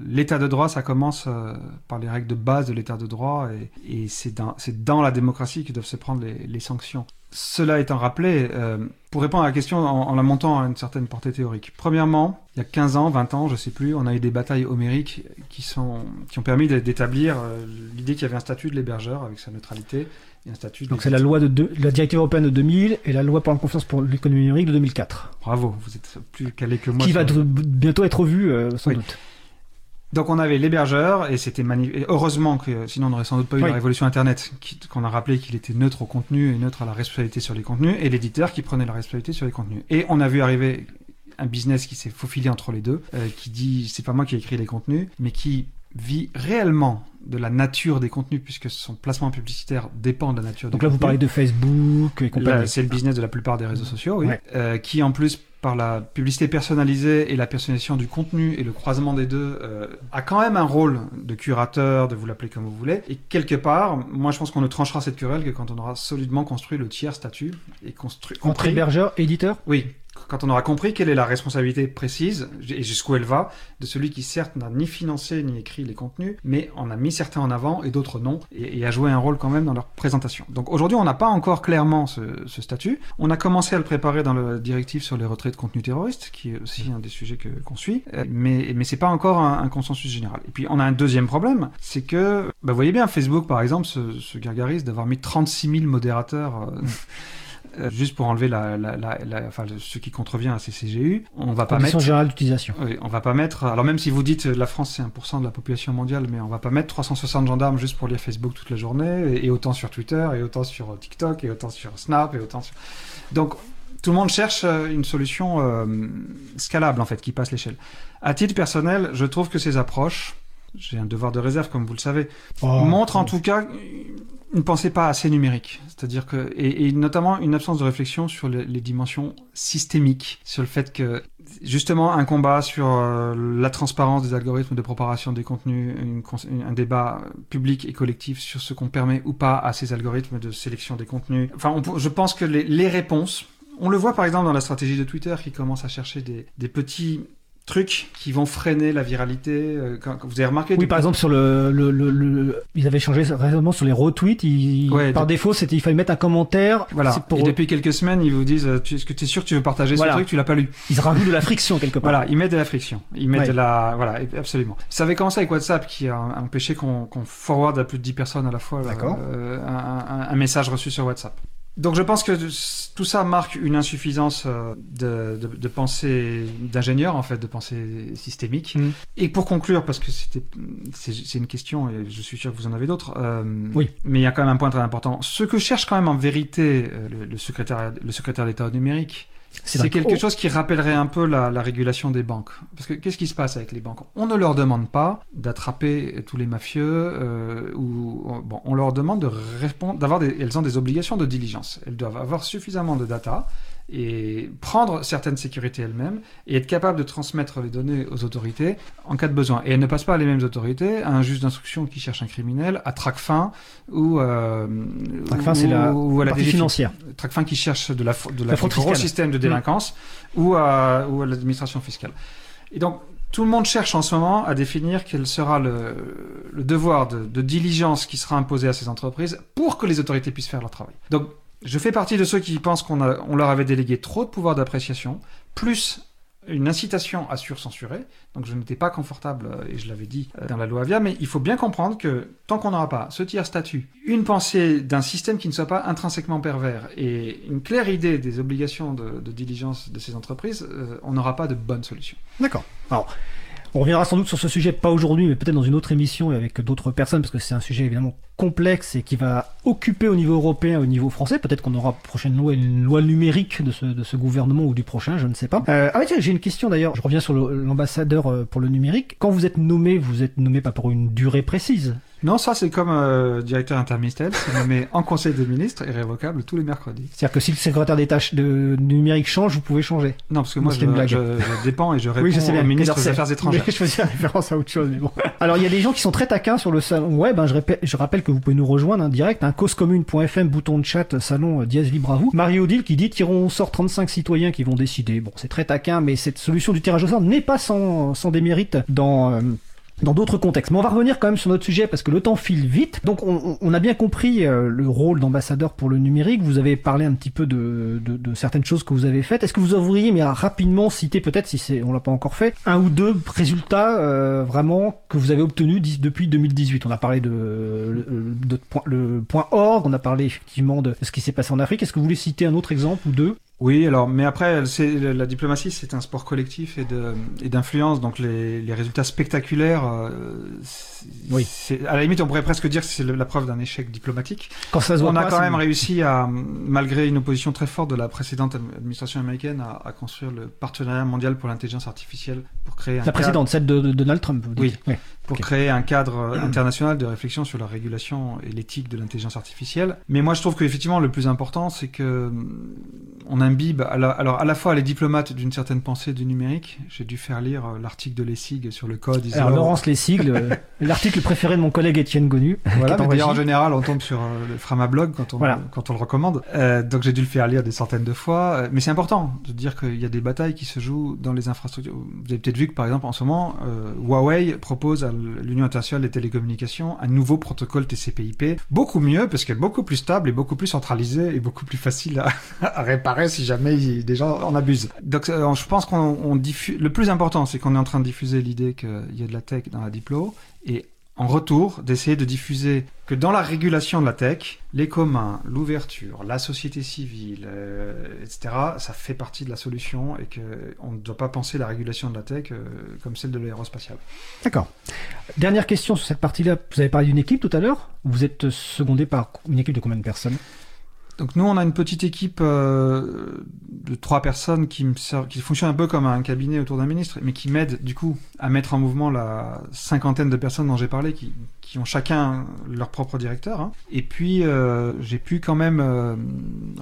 l'état de droit, ça commence euh, par les règles de base de l'état de droit, et, c'est dans, la démocratie que doivent se prendre les sanctions. Cela étant rappelé, euh, pour répondre à la question en, en la montant à une certaine portée théorique. Premièrement, il y a 15 ans, 20 ans, je sais plus, on a eu des batailles homériques qui, sont, qui ont permis d'é- d'établir euh, l'idée qu'il y avait un statut de l'hébergeur avec sa neutralité, et un statut Donc des- c'est la loi de deux- la directive européenne de 2000 et la loi pour la confiance pour l'économie numérique de 2004, Bravo, vous êtes plus calé que moi. qui va être- bientôt être revue euh, sans Oui. doute. Donc on avait l'hébergeur et c'était magnifique. Heureusement que sinon on n'aurait sans doute pas eu Oui. la révolution Internet, qu'on a rappelé qu'il était neutre au contenu et neutre à la responsabilité sur les contenus, et l'éditeur qui prenait la responsabilité sur les contenus. Et on a vu arriver un business qui s'est faufilé entre les deux, euh, qui dit c'est pas moi qui ai écrit les contenus, mais qui vit réellement de la nature des contenus puisque son placement publicitaire dépend de la nature Donc des là vous parlez de Facebook et compagnie. C'est le business de la plupart des réseaux sociaux, oui. Ouais. Euh, qui en plus, par la publicité personnalisée et la personnalisation du contenu et le croisement des deux, euh, a quand même un rôle de curateur, de vous l'appeler comme vous voulez. Et quelque part, moi je pense qu'on ne tranchera cette querelle que quand on aura solidement construit le tiers statut et construit. Entre hébergeur, éditeur? Oui, quand on aura compris quelle est la responsabilité précise et jusqu'où elle va de celui qui certes n'a ni financé ni écrit les contenus, mais en a mis certains en avant et d'autres non, et, a joué un rôle quand même dans leur présentation. Donc aujourd'hui, on n'a pas encore clairement ce, statut. On a commencé à le préparer dans le directive sur les retraits de contenu terroriste, qui est aussi un des sujets qu'on suit, euh, mais, mais c'est pas encore un, consensus général. Et puis on a un deuxième problème, c'est que, bah, vous voyez bien, Facebook par exemple se, se gargarise d'avoir mis 36 000 modérateurs. euh, euh, juste pour enlever la, la, la, la- enfin, le- ce qui contrevient à ces CGU, on va pas mettre. générales d'utilisation. Oui, on va pas mettre. Alors même si vous dites euh, la France c'est 1% de la population mondiale, mais on va pas mettre 360 gendarmes juste pour lire Facebook toute la journée, et, et autant sur Twitter, et autant sur euh, TikTok, et autant sur Snap, et autant sur. Donc tout le monde cherche une solution euh, scalable en fait, qui passe l'échelle. À titre personnel, je trouve que ces approches, j'ai un devoir de réserve comme vous le savez, Oh, montre en tout cas une pensée pas assez numérique. C'est-à-dire que, et, notamment une absence de réflexion sur les, dimensions systémiques, sur le fait que, justement, un combat sur euh, la transparence des algorithmes de préparation des contenus, un débat public et collectif sur ce qu'on permet ou pas à ces algorithmes de sélection des contenus. Enfin, je pense que les, réponses, on le voit par exemple dans la stratégie de Twitter qui commence à chercher des petits trucs qui vont freiner la viralité. euh, Quand, quand vous avez remarqué Oui, par exemple, sur le, le, le, le- ils avaient changé récemment sur les retweets. Ils, Ouais, par de- défaut, c'était il fallait mettre un commentaire. Voilà. Pour Et depuis quelques semaines, ils vous disent euh, Est-ce que tu es sûr que tu veux partager Voilà. ce truc? Tu l'as pas lu. ils rajoutent de la friction quelque part. Voilà, ils mettent de la friction. Ils mettent Ouais. de la. Voilà, absolument. Ça avait commencé avec WhatsApp qui a empêché qu'on qu'on forward à plus de 10 personnes à la fois euh, D'accord. euh, un, un- un message reçu sur WhatsApp. Donc je pense que tout ça marque une insuffisance euh, de, de, de pensée d'ingénieur, en fait, de pensée systémique. Mm. Et pour conclure, parce que c'était c'est une question, et je suis sûr que vous en avez d'autres, euh, Oui. mais il y a quand même un point très important. Ce que cherche quand même en vérité euh, le, le secrétaire, le secrétaire d'État au numérique, C'est quelque Oh. chose qui rappellerait un peu la, la régulation des banques. Parce que qu'est-ce qui se passe avec les banques? On ne leur demande pas d'attraper tous les mafieux, euh, ou bon, on leur demande de répondre, d'avoir des, elles ont des obligations de diligence. Elles doivent avoir suffisamment de data et prendre certaines sécurités elles-mêmes et être capables de transmettre les données aux autorités en cas de besoin. Et elles ne passent pas à les mêmes autorités, à un juge d'instruction qui cherche un criminel, à Tracfin ou euh, Tracfin, ou- c'est la ou à la partie financière. Tracfin qui cherche de la, de la, La fraude gros système de délinquance ou à, ou à l'administration fiscale. Et donc, tout le monde cherche en ce moment à définir quel sera le, le devoir de, de diligence qui sera imposé à ces entreprises pour que les autorités puissent faire leur travail. Donc, je fais partie de ceux qui pensent qu'on leur avait délégué trop de pouvoir d'appréciation, plus une incitation à surcensurer. Donc je n'étais pas confortable, euh, et je l'avais dit euh, dans la loi Avia, mais il faut bien comprendre que tant qu'on n'aura pas ce tiers statut, une pensée d'un système qui ne soit pas intrinsèquement pervers et une claire idée des obligations de, de diligence de ces entreprises, euh, on n'aura pas de bonne solution. D'accord. Alors, on reviendra sans doute sur ce sujet, pas aujourd'hui, mais peut-être dans une autre émission et avec d'autres personnes, parce que c'est un sujet évidemment complexe et qui va occuper au niveau européen, au niveau français. Peut-être qu'on aura prochaine loi, une loi numérique de ce, de ce gouvernement ou du prochain, je ne sais pas. Euh, ah tiens, j'ai une question d'ailleurs. Je reviens sur l'ambassadeur euh, pour le numérique. Quand vous êtes nommé, vous êtes nommé pas pour une durée précise. Non, ça c'est comme euh, directeur interministériel, c'est nommé en Conseil des ministres et révocable tous les mercredis. C'est-à-dire que si le secrétaire d'État ch- de numérique change, vous pouvez changer. Non, parce que moi je, je- je dépends et je réponds Oui, je sais bien. au ministre des Affaires étrangères. mais Je faisais référence à autre chose, mais bon. Alors, il y a des gens qui sont très taquins sur le salon web. je, répète- je rappelle que vous pouvez nous rejoindre en direct. Hein, causecommune.fm, bouton de chat, salon euh, dièse libre à vous. Marie-Odile qui dit tirons au sort 35 citoyens qui vont décider. Bon, c'est très taquin, mais cette solution du tirage au sort n'est pas sans, sans démérite dans... euh, dans d'autres contextes. Mais on va revenir quand même sur notre sujet parce que le temps file vite. Donc on, a bien compris euh, le rôle d'ambassadeur pour le numérique. Vous avez parlé un petit peu de, de, certaines choses que vous avez faites. Est-ce que vous ouvriez, mais rapidement citer peut-être, si c'est, on l'a pas encore fait, un ou deux résultats euh, vraiment que vous avez obtenus depuis 2018 On a parlé de, le point org, on a parlé effectivement de ce qui s'est passé en Afrique. Est-ce que vous voulez citer un autre exemple ou deux? Oui, alors, mais après, c'est, la diplomatie, c'est un sport collectif et, de, et d'influence, donc les, les résultats spectaculaires, euh, Oui. c'est- à la limite, on pourrait presque dire que c'est la preuve d'un échec diplomatique. Quand ça se voit On a pas, quand même réussi à, malgré une opposition très forte de la précédente administration américaine, à, à construire le partenariat mondial pour l'intelligence artificielle pour créer un La cadre- précédente, celle de, de Donald Trump. Vous dites. Oui. Pour créer un cadre international de réflexion sur la régulation et l'éthique de l'intelligence artificielle. Mais moi, je trouve qu'effectivement, le plus important, c'est que hum, on imbibe, à la- alors à la fois les diplomates d'une certaine pensée du numérique. J'ai dû faire lire euh, l'article de Lessig sur le code. Alors Laurence les sigles, euh, l'article préféré de mon collègue Étienne Gonu. Voilà, en mais général, on tombe sur euh, le Framablog quand on, Voilà. quand on le recommande. Euh, donc j'ai dû le faire lire des centaines de fois. Mais c'est important de dire qu'il y a des batailles qui se jouent dans les infrastructures. Vous avez peut-être vu que, par exemple, en ce moment, euh, Huawei propose à l'Union internationale des télécommunications un nouveau protocole TCP/IP, beaucoup mieux, parce est beaucoup plus stable et beaucoup plus centralisé et beaucoup plus facile à, réparer si jamais des gens en abusent. Donc euh, je pense qu'on on diffuse... Le plus important, c'est qu'on est en train de diffuser l'idée qu'il y a de la tech dans la diplo, et en retour d'essayer de diffuser que dans la régulation de la tech, les communs, l'ouverture, la société civile, euh, etc., ça fait partie de la solution et qu'on ne doit pas penser la régulation de la tech euh, comme celle de l'aérospatiale. D'accord. Dernière question sur cette partie-là. Vous avez parlé d'une équipe tout à l'heure. Vous êtes secondé par une équipe de combien de personnes? Donc nous, on a une petite équipe euh, de trois personnes qui, me fonctionne un peu comme un cabinet autour d'un ministre, mais qui m'aident du coup à mettre en mouvement la cinquantaine de personnes dont j'ai parlé, qui, ont chacun leur propre directeur. hein. Et puis, euh, j'ai pu quand même euh,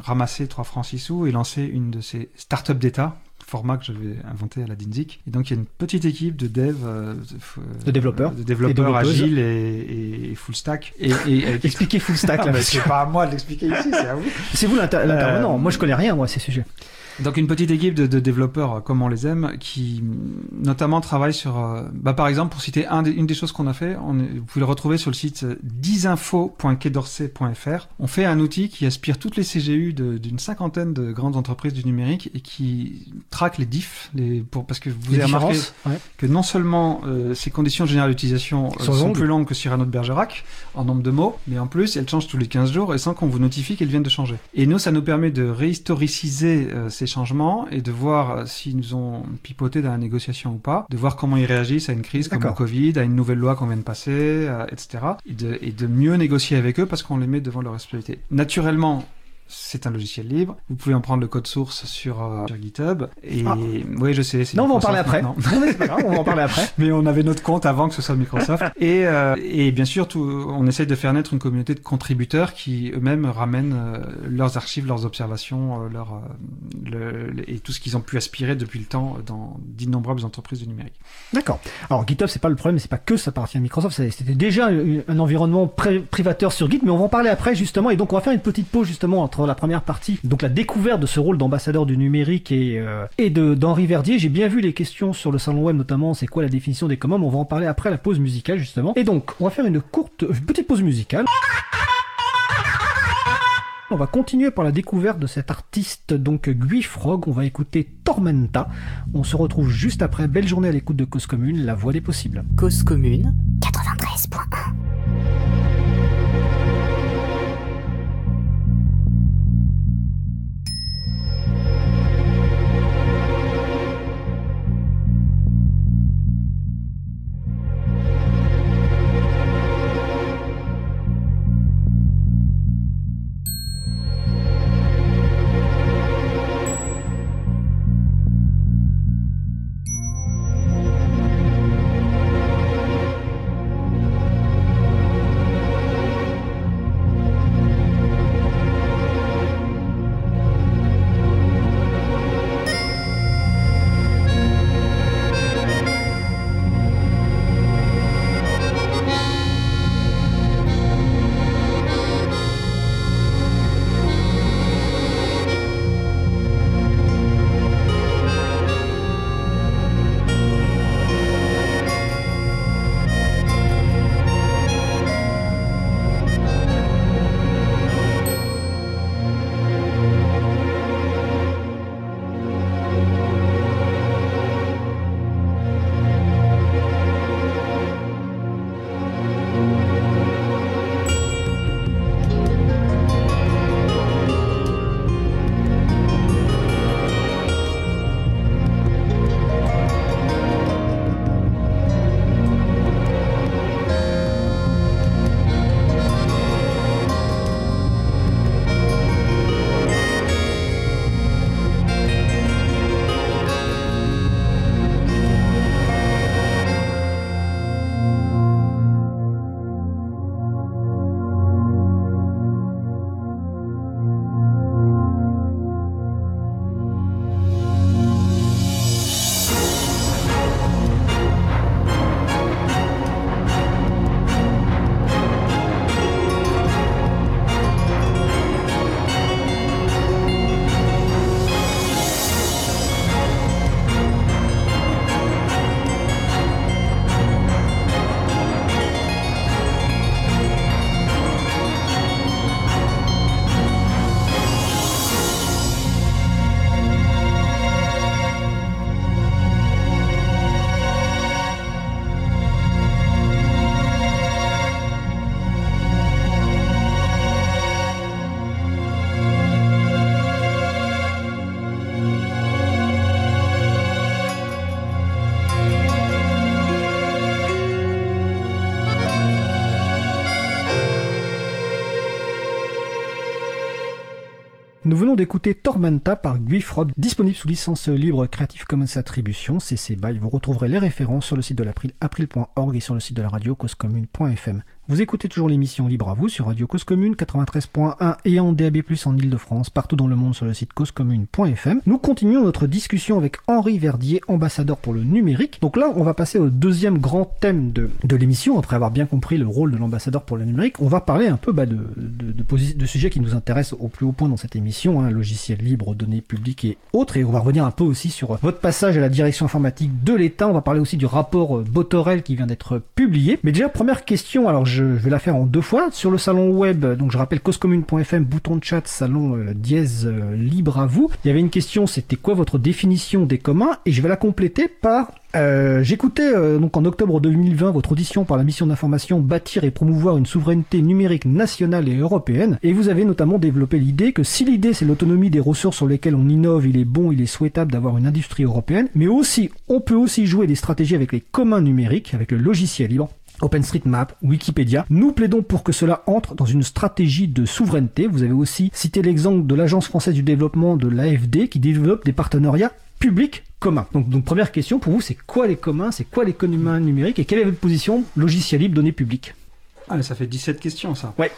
ramasser 3 francs 6 sous et lancer une de ces startups d'État format que j'avais inventé à la DINSIC. Et donc il y a une petite équipe de dev, euh, de, De développeurs. de développeurs agiles et, full stack. Et, et, avec- Expliquez full stack Ah, là. c'est pas à moi de l'expliquer ici, c'est à vous. C'est vous l'inter- l'intervenant. Euh, Moi, je connais rien, moi, à ces sujets. Donc une petite équipe de, de développeurs euh, comme on les aime, qui notamment travaillent sur, euh, bah, par exemple pour citer un des- une des choses qu'on a fait, on vous pouvez le retrouver sur le site euh, 10info.quaidorsay.fr. On fait un outil qui aspire toutes les CGU d'une cinquantaine de grandes entreprises du numérique et qui traque les diffs, les, pour, parce que vous Les avez remarqué. Ouais. que non seulement euh, ces conditions générales d'utilisation euh, Sont sont, plus longues que Cyrano de Bergerac en nombre de mots, mais en plus elles changent tous les 15 jours et sans qu'on vous notifie qu'elles viennent de changer. Et nous, ça nous permet de réhistoriciser ces changements et de voir euh, s'ils nous ont pipoté dans la négociation ou pas, de voir comment ils réagissent à une crise comme le. Covid, à une nouvelle loi qu'on vient de passer, euh, etc. Et de, et de mieux négocier avec eux parce qu'on les met devant leur responsabilité. Naturellement, c'est un logiciel libre. Vous pouvez en prendre le code source sur, euh, sur GitHub. Et Ah. oui, je sais. Non, on va en parler après. Non, mais c'est pas grave, on va en parler après. Mais on avait notre compte avant que ce soit Microsoft. et, euh, et bien sûr, tout, on essaye de faire naître une communauté de contributeurs qui eux-mêmes ramènent euh, leurs archives, leurs observations, leur, le- le- et tout ce qu'ils ont pu aspirer depuis le temps dans d'innombrables entreprises du numérique. D'accord. Alors GitHub, c'est pas le problème, c'est pas que ça appartient à Microsoft, c'était déjà un, un environnement privateur sur Git, mais on va en parler après justement. Et donc on va faire une petite pause justement entre la première partie, donc la découverte de ce rôle d'ambassadeur du numérique et, euh, et de d'Henri Verdier. J'ai bien vu les questions sur le salon web notamment, c'est quoi la définition des communs, on va en parler après la pause musicale justement. Et donc on va faire une courte, une petite pause musicale. On va continuer par la découverte de cet artiste, donc Guy Frog. On va écouter Tormenta. On se retrouve juste après. Belle journée à l'écoute de Cause Commune, la voix des possibles. Cause commune. 93.1 venons d'écouter Tormenta par Guy Frog, disponible sous licence libre Creative Commons Attribution, CC BY. Vous retrouverez les références sur le site de l'April, april.org et sur le site de la radio causecommune.fm. Vous écoutez toujours l'émission Libre à vous sur Radio Cause Commune 93.1 et en DAB+, en Ile-de-France, partout dans le monde sur le site causecommune.fm. Nous continuons notre discussion avec Henri Verdier, ambassadeur pour le numérique. Donc là, on va passer au deuxième grand thème de, de l'émission, après avoir bien compris le rôle de l'ambassadeur pour le numérique. On va parler un peu bah, de, de, de, sujets qui nous intéressent au plus haut point dans cette émission, hein, logiciels libres, données publiques et autres. Et on va revenir un peu aussi sur votre passage à la direction informatique de l'État. On va parler aussi du rapport Botorel qui vient d'être publié. Mais déjà, première question, alors je vais la faire en deux fois. Sur le salon web, donc je rappelle causecommune.fm, bouton de chat, salon euh, dièse euh, libre à vous. Il y avait une question, c'était quoi votre définition des communs? Et je vais la compléter par euh, J'écoutais donc en octobre 2020 votre audition par la mission d'information Bâtir et promouvoir une souveraineté numérique nationale et européenne, et vous avez notamment développé l'idée que si l'idée c'est l'autonomie des ressources sur lesquelles on innove, il est bon, il est souhaitable d'avoir une industrie européenne, mais aussi on peut aussi jouer des stratégies avec les communs numériques, avec le logiciel libre, OpenStreetMap, Wikipédia. Nous plaidons pour que cela entre dans une stratégie de souveraineté. Vous avez aussi cité l'exemple de l'Agence française du développement de l'AFD qui développe des partenariats publics communs. Donc, donc première question pour vous, c'est quoi les communs, c'est quoi les communs numériques et quelle est votre position logiciel libre, données publiques Ah, ça fait 17 questions ça. Ouais.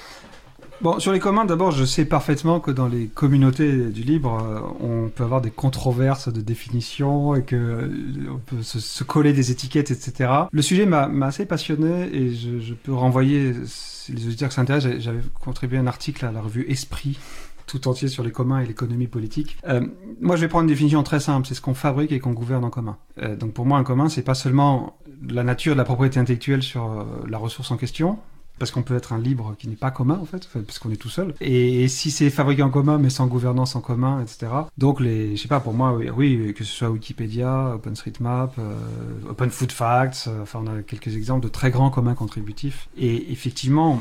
Bon, sur les communs, d'abord, je sais parfaitement que dans les communautés du libre, euh, on peut avoir des controverses de définition et que euh, on peut se, coller des étiquettes, etc. Le sujet m'a assez passionné et je, peux renvoyer, si les auditeurs s'intéressent, j'avais contribué un article à la revue Esprit tout entier sur les communs et l'économie politique. Euh, moi, je vais prendre une définition très simple, c'est ce qu'on fabrique et qu'on gouverne en commun. Donc pour moi, un commun, c'est pas seulement la nature de la propriété intellectuelle sur la ressource en question, parce qu'on peut être un libre qui n'est pas commun en fait, parce qu'on est tout seul. Et, si c'est fabriqué en commun mais sans gouvernance en commun, etc. Donc les, je sais pas, pour moi, oui, que ce soit Wikipédia, OpenStreetMap, euh, euh, enfin on a quelques exemples de très grands communs contributifs. Et effectivement,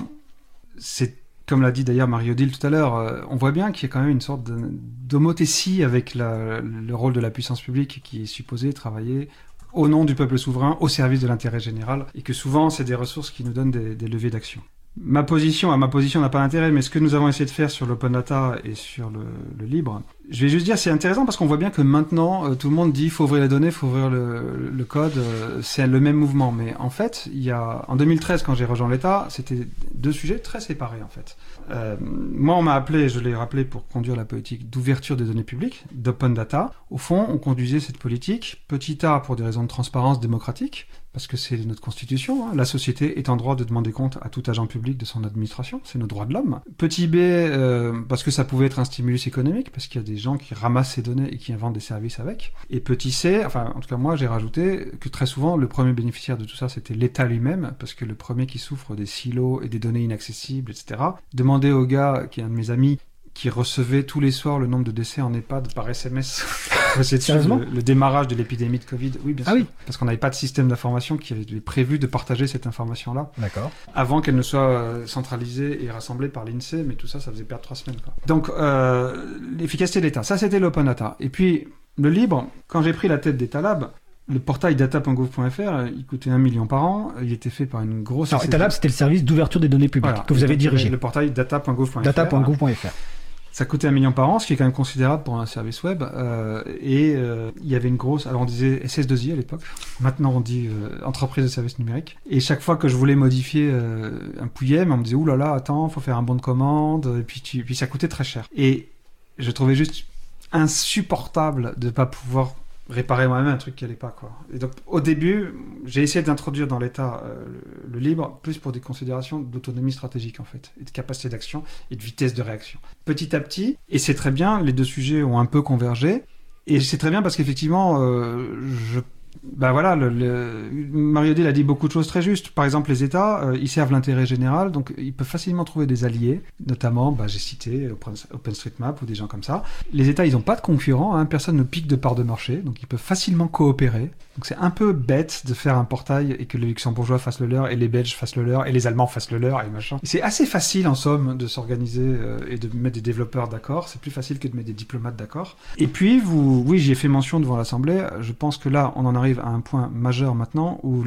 c'est comme l'a dit d'ailleurs Marie-Odile tout à l'heure, euh, on voit bien qu'il y a quand même une sorte d'homothétie avec le rôle de la puissance publique qui est supposé travailler au nom du peuple souverain, au service de l'intérêt général, et que souvent c'est des ressources qui nous donnent des, leviers d'action. Ma position, à ma position n'a pas d'intérêt, mais ce que nous avons essayé de faire sur l'open data et sur le, libre, je vais juste dire c'est intéressant parce qu'on voit bien que maintenant euh, tout le monde dit faut ouvrir les données, faut ouvrir le, le code, euh, c'est le même mouvement. Mais en fait, il y a en 2013 quand j'ai rejoint l'État, c'était deux sujets très séparés en fait. Euh, moi, on m'a appelé, je l'ai rappelé, pour conduire la politique d'ouverture des données publiques, d'open data. Au fond, on conduisait cette politique petit a pour des raisons de transparence démocratique, parce que c'est notre constitution. Hein. La société est en droit de demander compte à tout agent public de son administration. C'est nos droits de l'homme. Petit b, euh, parce que ça pouvait être un stimulus économique, parce qu'il y a des gens qui ramassent ces données et qui inventent des services avec. Et petit c, enfin, en tout cas, moi, j'ai rajouté que très souvent, le premier bénéficiaire de tout ça, c'était l'État lui-même, parce que le premier qui souffre des silos et des données inaccessibles, etc., demandait au gars, qui est un de mes amis, qui recevait tous les soirs le nombre de décès en EHPAD par SMS. Sérieusement le, le, démarrage de l'épidémie de Covid. Oui, bien ah sûr. Oui. Parce qu'on n'avait pas de système d'information qui avait prévu de partager cette information-là. D'accord. Avant qu'elle ne soit euh, centralisée et rassemblée par l'INSEE, mais tout ça, ça faisait perdre trois semaines. Quoi. Donc, euh, l'efficacité de l'État. Ça, c'était l'open data. Et puis, le libre, quand j'ai pris la tête d'État Lab, le portail data.gouv.fr, il coûtait un million par an. Il était fait par une grosse. Alors, Etalab, c'était le service d'ouverture des données publiques voilà. que vous avez dirigé. Le portail data.gouv.fr. Data.gouv.fr. Ça coûtait un million par an, ce qui est quand même considérable pour un service web. Euh, et euh, il y avait une grosse. Alors on disait SS2I à l'époque. Maintenant on dit euh, entreprise de services numériques. Et chaque fois que je voulais modifier un pouillem, on me disait ouh là là, attends, faut faire un bon de commande. Et puis, puis ça coûtait très cher. Et je trouvais juste insupportable de pas pouvoir réparer moi-même un truc qui allait pas quoi. Et donc au début, j'ai essayé d'introduire dans l'État euh, le, le, libre plus pour des considérations d'autonomie stratégique en fait, et de capacité d'action et de vitesse de réaction. Petit à petit, et c'est très bien, les deux sujets ont un peu convergé. Et c'est très bien parce qu'effectivement, euh, je ben voilà. Mario Dill a dit beaucoup de choses très justes. Par exemple, les États, euh, ils servent l'intérêt général, donc ils peuvent facilement trouver des alliés, notamment, ben, j'ai cité OpenStreetMap ou des gens comme ça. Les États, ils n'ont pas de concurrents, hein, personne ne pique de part de marché, donc ils peuvent facilement coopérer. Donc c'est un peu bête de faire un portail et que les Luxembourgeois fassent le leur, et les Belges fassent le leur, et les Allemands fassent le leur, et machin. C'est assez facile, en somme, de s'organiser euh, et de mettre des développeurs d'accord. C'est plus facile que de mettre des diplomates d'accord. Et puis, vous, oui, j'y ai fait mention devant l'Assemblée. Je pense que là, on en arrive à un point majeur maintenant où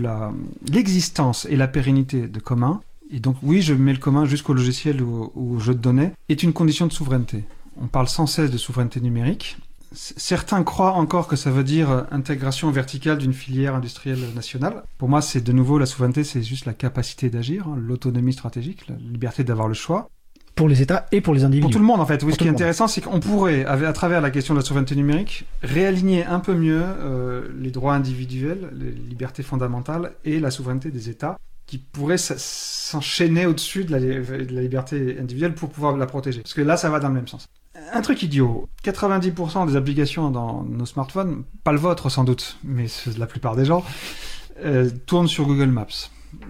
l'existence et la pérennité de commun, et donc oui, je mets le commun jusqu'au logiciel ou au jeu de données, est une condition de souveraineté. On parle sans cesse de souveraineté numérique. Certains croient encore que ça veut dire intégration verticale d'une filière industrielle nationale. Pour moi, c'est de nouveau la souveraineté, c'est juste la capacité d'agir, hein, l'autonomie stratégique, la liberté d'avoir le choix. Pour les États et pour les individus. Pour tout le monde, en fait. Oui, ce qui est intéressant, c'est qu'on pourrait, à travers la question de la souveraineté numérique, réaligner un peu mieux euh, les droits individuels, les libertés fondamentales et la souveraineté des États qui pourraient s'enchaîner au-dessus de, de la liberté individuelle pour pouvoir la protéger. Parce que là, ça va dans le même sens. Un truc idiot. 90% des applications dans nos smartphones, pas le vôtre sans doute, mais la plupart des gens, euh, tournent sur Google Maps.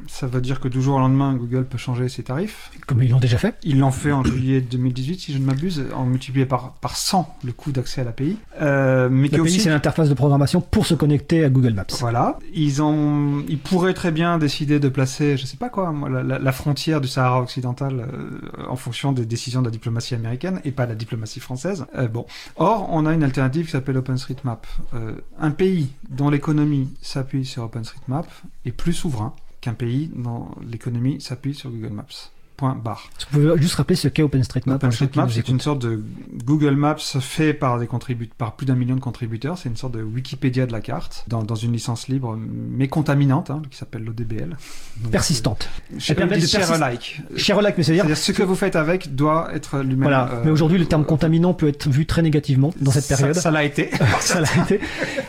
Ça veut dire que du jour au lendemain, Google peut changer ses tarifs. Comme ils l'ont déjà fait. Ils l'ont fait en juillet 2018, si je ne m'abuse, en multiplié par, par 100 le coût d'accès à l'API. Euh, mais L'API, aussi... c'est l'interface de programmation pour se connecter à Google Maps. Voilà. Ils, ont, ils pourraient très bien décider de placer, je sais pas quoi, la, frontière du Sahara occidental euh, en fonction des décisions de la diplomatie américaine et pas de la diplomatie française. Euh, bon. Or, on a une alternative qui s'appelle OpenStreetMap. Euh, un pays dont l'économie s'appuie sur OpenStreetMap est plus souverain qu'un pays dont l'économie s'appuie sur Google Maps. Point barre. Vous pouvez juste rappeler ce qu'est OpenStreetMap OpenStreetMap, c'est une sorte de Google Maps fait par, des par plus d'un million de contributeurs. C'est une sorte de Wikipédia de la carte, dans, dans une licence libre, mais contaminante, hein, qui s'appelle l'ODBL. Persistante. Elle permet de share-alike. Share-alike, mais c'est-à-dire... ce que vous faites avec doit être lui-même... Voilà, euh... mais aujourd'hui, le terme contaminant peut être vu très négativement dans cette période. Ça l'a été. ça l'a été.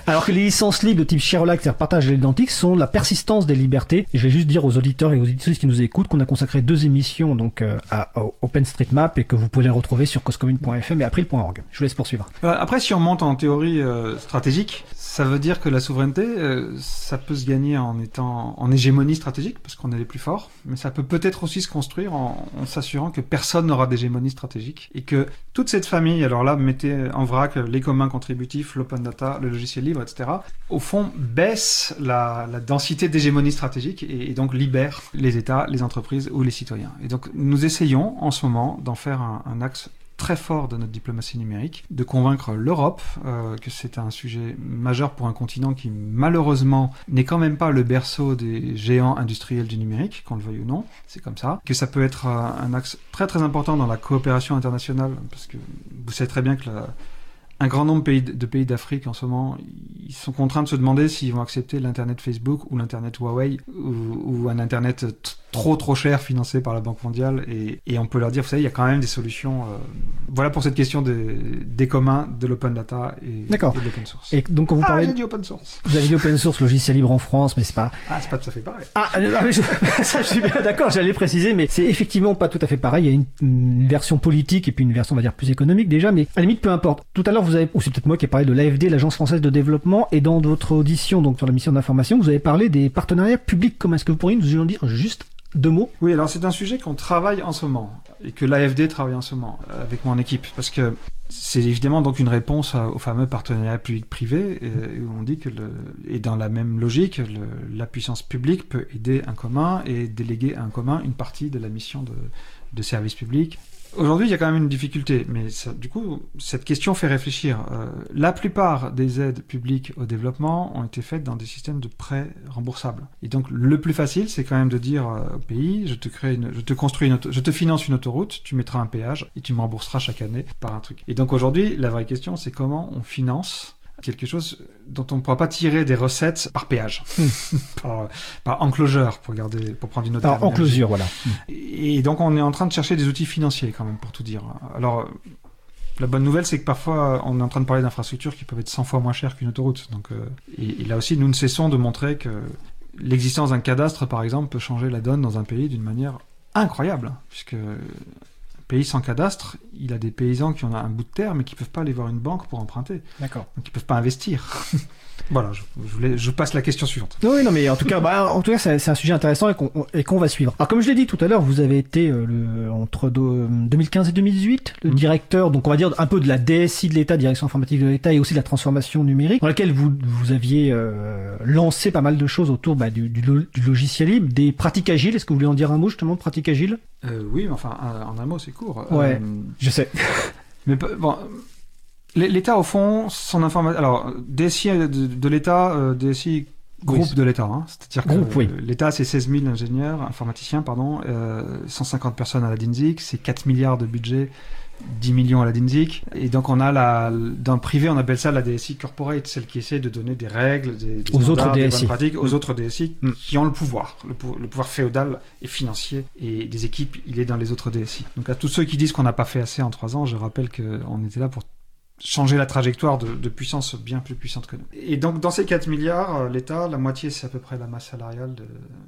Alors que les licences libres de type share-alike, c'est-à-dire partage à l'identique, sont la persistance des libertés. Et je vais juste dire aux auditeurs et aux auditrices qui nous écoutent qu'on a consacré deux émissions donc euh, à, OpenStreetMap et que vous pouvez retrouver sur coscommune.fm et april.org. Je vous laisse poursuivre. Euh, après, si on monte en théorie euh, stratégique, Ça veut dire que la souveraineté, euh, ça peut se gagner en étant en hégémonie stratégique, parce qu'on est les plus forts, mais ça peut peut-être aussi se construire en, s'assurant que personne n'aura d'hégémonie stratégique et que toute cette famille, alors là, mettez en vrac les communs contributifs, l'open data, le logiciel libre, etc., au fond, baisse la, densité d'hégémonie stratégique et, donc libère les États, les entreprises ou les citoyens. Et donc, nous essayons en ce moment d'en faire un axe très fort de notre diplomatie numérique, de convaincre l'Europe euh, que c'est un sujet majeur pour un continent qui malheureusement n'est quand même pas le berceau des géants industriels du numérique, qu'on le veuille ou non, c'est comme ça, que ça peut être euh, un axe très très important dans la coopération internationale, parce que vous savez très bien que un grand nombre de pays, d'Afrique en ce moment, ils sont contraints de se demander s'ils vont accepter l'Internet Facebook ou l'Internet Huawei ou un Internet trop trop cher financé par la Banque mondiale et, et, on peut leur dire, vous savez, il y a quand même des solutions. Euh, voilà pour cette question des, des communs, de l'open data et, et de l'open source. Et donc quand vous ah, parlez j'ai dit open source. Vous avez dit open source, logiciel libre en France, mais c'est pas. Ah, c'est pas tout à fait pareil. Ah, euh, je... ça je suis bien d'accord, j'allais préciser, mais c'est effectivement pas tout à fait pareil. Il y a une, une, version politique et puis une version, on va dire, plus économique déjà, mais à la limite, peu importe. Tout à l'heure, vous avez, ou c'est peut-être moi qui ai parlé de l'AFD, l'Agence française de développement, et dans votre audition, donc sur la mission d'information, vous avez parlé des partenariats publics communs. Est-ce que vous pourriez nous en dire juste deux mots? Oui, alors c'est un sujet qu'on travaille en ce moment et que l'AFD travaille en ce moment avec mon équipe. Parce que c'est évidemment donc une réponse au fameux partenariat public-privé où on dit que le, et dans la même logique, la puissance publique peut aider un commun et déléguer à un commun une partie de la mission de service public Aujourd'hui, il y a quand même une difficulté, mais ça, du coup, cette question fait réfléchir. Euh, la plupart des aides publiques au développement ont été faites dans des systèmes de prêts remboursables. Et donc, le plus facile, c'est quand même de dire euh, au pays, je te crée, une, je te construis, une je te finance une autoroute, tu mettras un péage et tu me rembourseras chaque année par un truc. Et donc aujourd'hui, la vraie question, c'est comment on finance quelque chose dont on ne pourra pas tirer des recettes par péage, par, par enclosure, pour, garder, pour prendre une autre Par enclosure, voilà. Et donc on est en train de chercher des outils financiers quand même, pour tout dire. Alors, la bonne nouvelle, c'est que parfois on est en train de parler d'infrastructures qui peuvent être 100 fois moins chères qu'une autoroute. Donc, euh, et, et là aussi, nous ne cessons de montrer que l'existence d'un cadastre, par exemple, peut changer la donne dans un pays d'une manière incroyable, puisque pays sans cadastre, il a des paysans qui ont un bout de terre, mais qui peuvent pas aller voir une banque pour emprunter. D'accord. Donc ils peuvent pas investir. voilà, je, je, voulais, je, passe la question suivante. Oui, non, mais en tout cas, bah, en tout cas, c'est un sujet intéressant et qu'on qu va suivre. Alors, comme je l'ai dit tout à l'heure, vous avez été euh, le, entre do, 2015 et 2018 le mmh. directeur, donc on va dire un peu de la DSI de l'État, direction informatique de l'État, et aussi de la transformation numérique, dans laquelle vous, vous aviez euh, lancé pas mal de choses autour bah, du, du, du, logiciel libre, des pratiques agiles. Est-ce que vous voulez en dire un mot justement de pratiques agiles? Euh, Oui, mais enfin, en un mot, c'est court. Ouais, je sais. mais bon. L'État, au fond, son information. Alors, DSI de, de l'État, euh, DSI groupe oui, de l'État. Hein. C'est-à-dire que oui. l'État, c'est 16 000 ingénieurs, informaticiens, pardon, euh, 150 personnes à la DINSIC, c'est 4 milliards de budget, 10 millions à la DINSIC. Et donc, on a la, dans le privé, on appelle ça la DSI corporate, celle qui essaie de donner des règles, des, des aux autres des bonnes pratiques aux mmh. autres DSI mmh. qui ont le pouvoir, le, le, pouvoir féodal et financier. Et des équipes, il est dans les autres DSI. Donc, à tous ceux qui disent qu'on n'a pas fait assez en trois ans, je rappelle qu'on était là pour changer la trajectoire de, puissance bien plus puissante que nous. Et donc dans ces 4 milliards, euh, l'État, la moitié c'est à peu près la masse salariale de,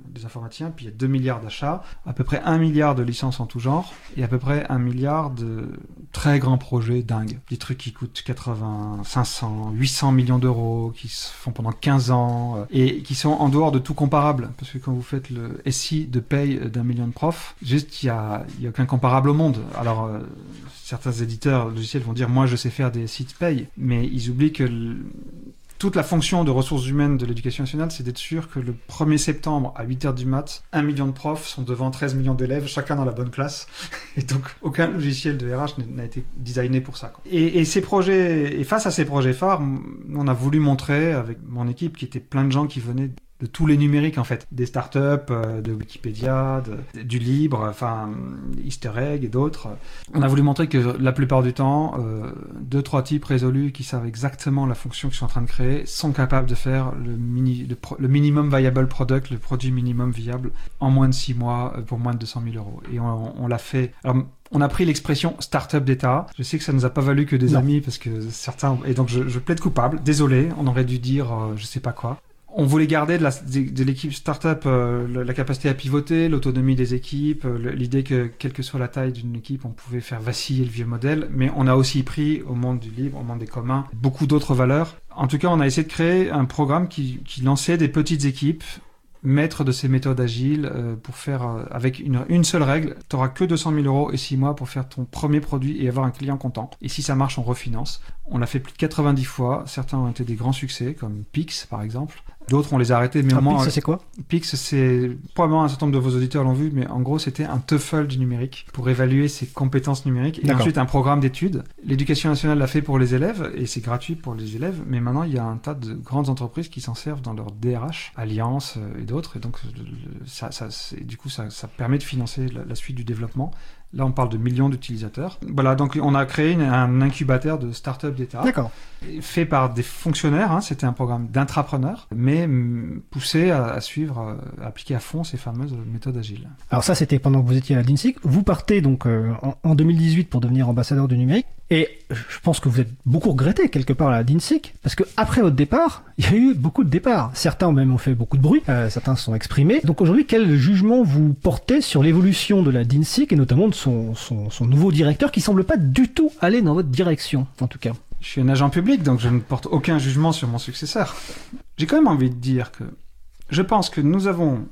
des informaticiens, puis il y a 2 milliards d'achats, à peu près 1 milliard de licences en tout genre, et à peu près 1 milliard de très grands projets dingues. Des trucs qui coûtent 80, 500, 800 millions d'euros, qui se font pendant 15 ans, euh, et qui sont en dehors de tout comparable. Parce que quand vous faites le SI de paye d'un million de profs, juste il n'y a, y a aucun comparable au monde. Alors euh, certains éditeurs logiciels vont dire moi je sais faire des sites paye, mais ils oublient que toute la fonction de ressources humaines de l'éducation nationale, c'est d'être sûr que le 1er septembre à 8h du mat, 1 million de profs sont devant 13 millions d'élèves, chacun dans la bonne classe. Et donc aucun logiciel de RH n'a été designé pour ça. Et, et, ces projets, et face à ces projets phares, on a voulu montrer avec mon équipe qui était plein de gens qui venaient de tous les numériques en fait, des startups, euh, de Wikipédia, de, du libre, enfin Easter egg et d'autres. On a voulu montrer que la plupart du temps, euh, deux trois types résolus qui savent exactement la fonction qu'ils sont en train de créer sont capables de faire le, mini, le, le, minimum viable product, le produit minimum viable, en moins de six mois euh, pour moins de 200 000 euros. Et on, on l'a fait. Alors, on a pris l'expression start-up d'État. Je sais que ça nous a pas valu que des non. amis parce que certains et donc je, je plaide coupable. Désolé, on aurait dû dire euh, je sais pas quoi on voulait garder de l'équipe startup euh, la capacité à pivoter, l'autonomie des équipes, euh, l'idée que quelle que soit la taille d'une équipe, on pouvait faire vaciller le vieux modèle, mais on a aussi pris au monde du libre, au monde des communs, beaucoup d'autres valeurs. En tout cas, on a essayé de créer un programme qui, lançait des petites équipes maîtres de ces méthodes agiles euh, pour faire euh, avec une, une seule règle, tu n'auras que 200 000 euros et 6 mois pour faire ton premier produit et avoir un client content. Et si ça marche, on refinance. On l'a fait plus de 90 fois. Certains ont été des grands succès, comme Pix par exemple. D'autres, on les a arrêtés, mais au Ah, moins, Pix, c'est quoi Pix, c'est probablement un certain nombre de vos auditeurs l'ont vu, mais en gros, c'était un TOEFL du numérique pour évaluer ses compétences numériques et ensuite un programme d'études. L'éducation nationale l'a fait pour les élèves et c'est gratuit pour les élèves, mais maintenant il y a un tas de grandes entreprises qui s'en servent dans leur DRH, Alliance euh, et d'autres, et donc ça, du coup, ça, ça permet de financer la, la suite du développement. Là, on parle de millions d'utilisateurs. Voilà, donc on a créé une- un incubateur de start-up d'État D'accord. fait par des fonctionnaires. hein, C'était un programme d'intrapreneurs, mais hum, poussé à, à suivre, euh, à appliquer à fond ces fameuses méthodes agiles. Alors ça, c'était pendant que vous étiez à l'INSIC. Vous partez donc euh, en, en 2018 pour devenir ambassadeur du numérique. Et je pense que vous êtes beaucoup regretté quelque part à DINSIC, parce que après votre départ, il y a eu beaucoup de départs. Certains même ont fait beaucoup de bruit, euh, certains se sont exprimés. Donc aujourd'hui, quel jugement vous portez sur l'évolution de la DINSIC et notamment de son, son, son nouveau directeur qui semble pas du tout aller dans votre direction, en tout cas? Je suis un agent public, donc je ne porte aucun jugement sur mon successeur. J'ai quand même envie de dire que je pense que nous avons...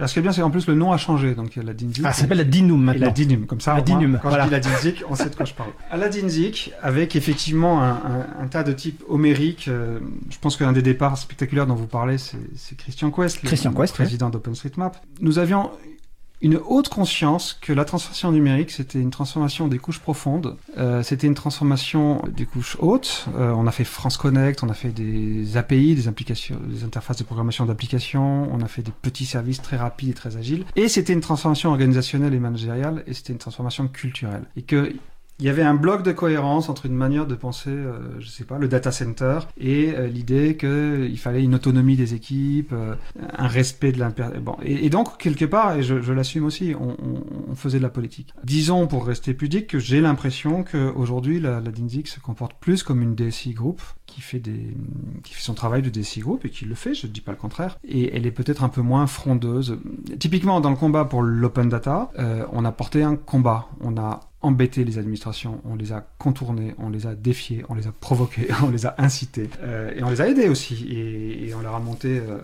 Alors, ce qui est bien, c'est qu'en plus le nom a changé, donc il y a la DINSIC. Ah, ça s'appelle la DINUM Et maintenant. la DINUM, comme ça, La moins, DINUM, quand voilà. je dis la DINSIC, on sait de quoi je parle. À la DINSIC, avec effectivement un, un- un tas de types homériques, euh, je pense qu'un des départs spectaculaires dont vous parlez, c'est Christian Quest, le- Christian le Quest, ouais. président d'OpenStreetMap. Nous avions une haute conscience que la transformation numérique, c'était une transformation des couches profondes, euh, c'était une transformation des couches hautes. Euh, on a fait France Connect, on a fait des API, des applications, des interfaces de programmation d'applications, on a fait des petits services très rapides et très agiles. Et c'était une transformation organisationnelle et managériale, et c'était une transformation culturelle. Et que il y avait un bloc de cohérence entre une manière de penser, euh, je sais pas, le data center et euh, l'idée qu'il fallait une autonomie des équipes, euh, un respect de l'impé... Bon, et, donc, quelque part, et je, l'assume aussi, on, faisait de la politique. Disons, pour rester pudique, que j'ai l'impression qu'aujourd'hui, la, la DINSIC se comporte plus comme une DSI Group qui fait, qui fait son travail de DSI Group et qui le fait, je ne dis pas le contraire. Et elle est peut-être un peu moins frondeuse. Typiquement, dans le combat pour l'open data, euh, on a porté un combat. On a embêté les administrations, on les a contournées, on les a défiées, on les a provoquées, on les a incitées. Euh, et on les a aidés aussi. Et, on leur a monté euh,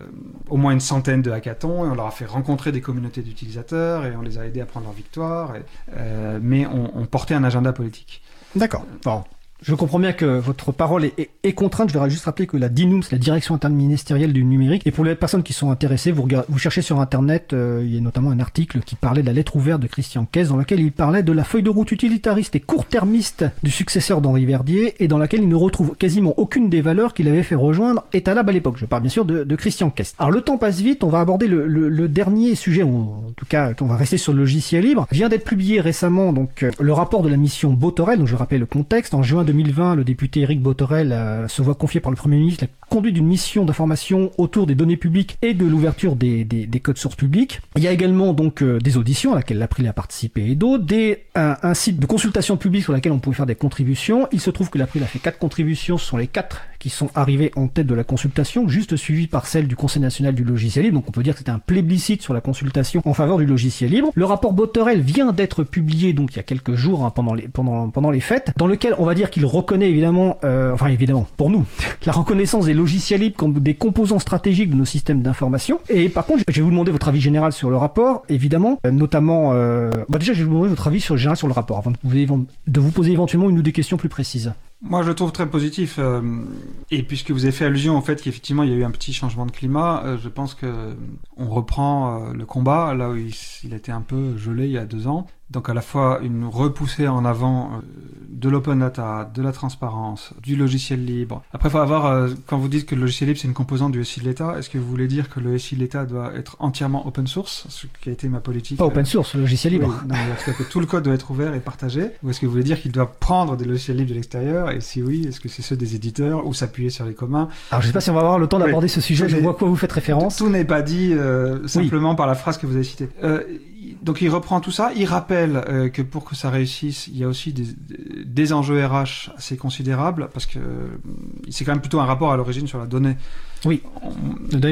au moins une centaine de hackathons et on leur a fait rencontrer des communautés d'utilisateurs et on les a aidés à prendre leur victoire. Euh, mais on, portait un agenda politique. D'accord. Je comprends bien que votre parole est, contrainte. Je vais juste rappeler que la DINUM, c'est la direction interministérielle du numérique. Et pour les personnes qui sont intéressées, vous, cherchez sur Internet, euh, il y a notamment un article qui parlait de la lettre ouverte de Christian Kess, dans laquelle il parlait de la feuille de route utilitariste et court-termiste du successeur d'Henri Verdier, et dans laquelle il ne retrouve quasiment aucune des valeurs qu'il avait fait rejoindre Etalab à l'époque. Je parle bien sûr de, Christian Kess. Alors le temps passe vite, on va aborder le, dernier sujet, en tout cas, on va rester sur le logiciel libre. Vient d'être publié récemment donc euh, le rapport de la mission Botorel, donc je rappelle le contexte. En juin 2020, le député Éric Botorel euh, se voit confier par le Premier ministre la conduite d'une mission d'information autour des données publiques et de l'ouverture des, des, des codes sources publics. Il y a également donc euh, des auditions à laquelle l'April a participé et d'autres, un, site de consultation publique sur laquelle on pouvait faire des contributions. Il se trouve que l'April a fait quatre contributions, ce sont les quatre qui sont arrivées en tête de la consultation, juste suivies par celle du Conseil national du logiciel libre. Donc on peut dire que c'était un plébiscite sur la consultation en faveur du logiciel libre. Le rapport Botorel vient d'être publié donc il y a quelques jours hein, pendant les pendant pendant les fêtes, dans lequel on va dire qu'il reconnaît évidemment, euh, enfin évidemment pour nous, la reconnaissance des logiciels libres comme des composants stratégiques de nos systèmes d'information. Et par contre, je vais vous demander votre avis général sur le rapport, évidemment, euh, notamment. Euh, bah déjà, je vais vous demander votre avis général sur le rapport avant de vous poser éventuellement une ou des questions plus précises. Moi, je le trouve très positif. euh, et puisque vous avez fait allusion au fait qu'effectivement, il y a eu un petit changement de climat, euh, je pense que on reprend euh, le combat là où il, a été un peu gelé il y a deux ans. Donc à la fois une repoussée en avant euh, de l'open data, de la transparence, du logiciel libre. Après, il faut avoir, euh, quand vous dites que le logiciel libre c'est une composante du SI de l'État, est-ce que vous voulez dire que le SI de l'État doit être entièrement open source, ce qui a été ma politique Pas euh, open source, le logiciel libre. oui, non, mais en tout cas que tout le code doit être ouvert et partagé Ou est-ce que vous voulez dire qu'il doit prendre des logiciels libres de l'extérieur Et si oui, est-ce que c'est ceux des éditeurs ou s'appuyer sur les communs? Alors je sais pas si on va avoir le temps d'aborder Oui. ce sujet. Je vois à quoi vous faites référence. Tout n'est pas dit euh, simplement par la phrase que vous avez citée. Euh, donc il reprend tout ça, il rappelle euh, que pour que ça réussisse, il y a aussi des, des enjeux RH assez considérables, parce que euh, c'est quand même plutôt un rapport à l'origine sur la donnée. Oui. On-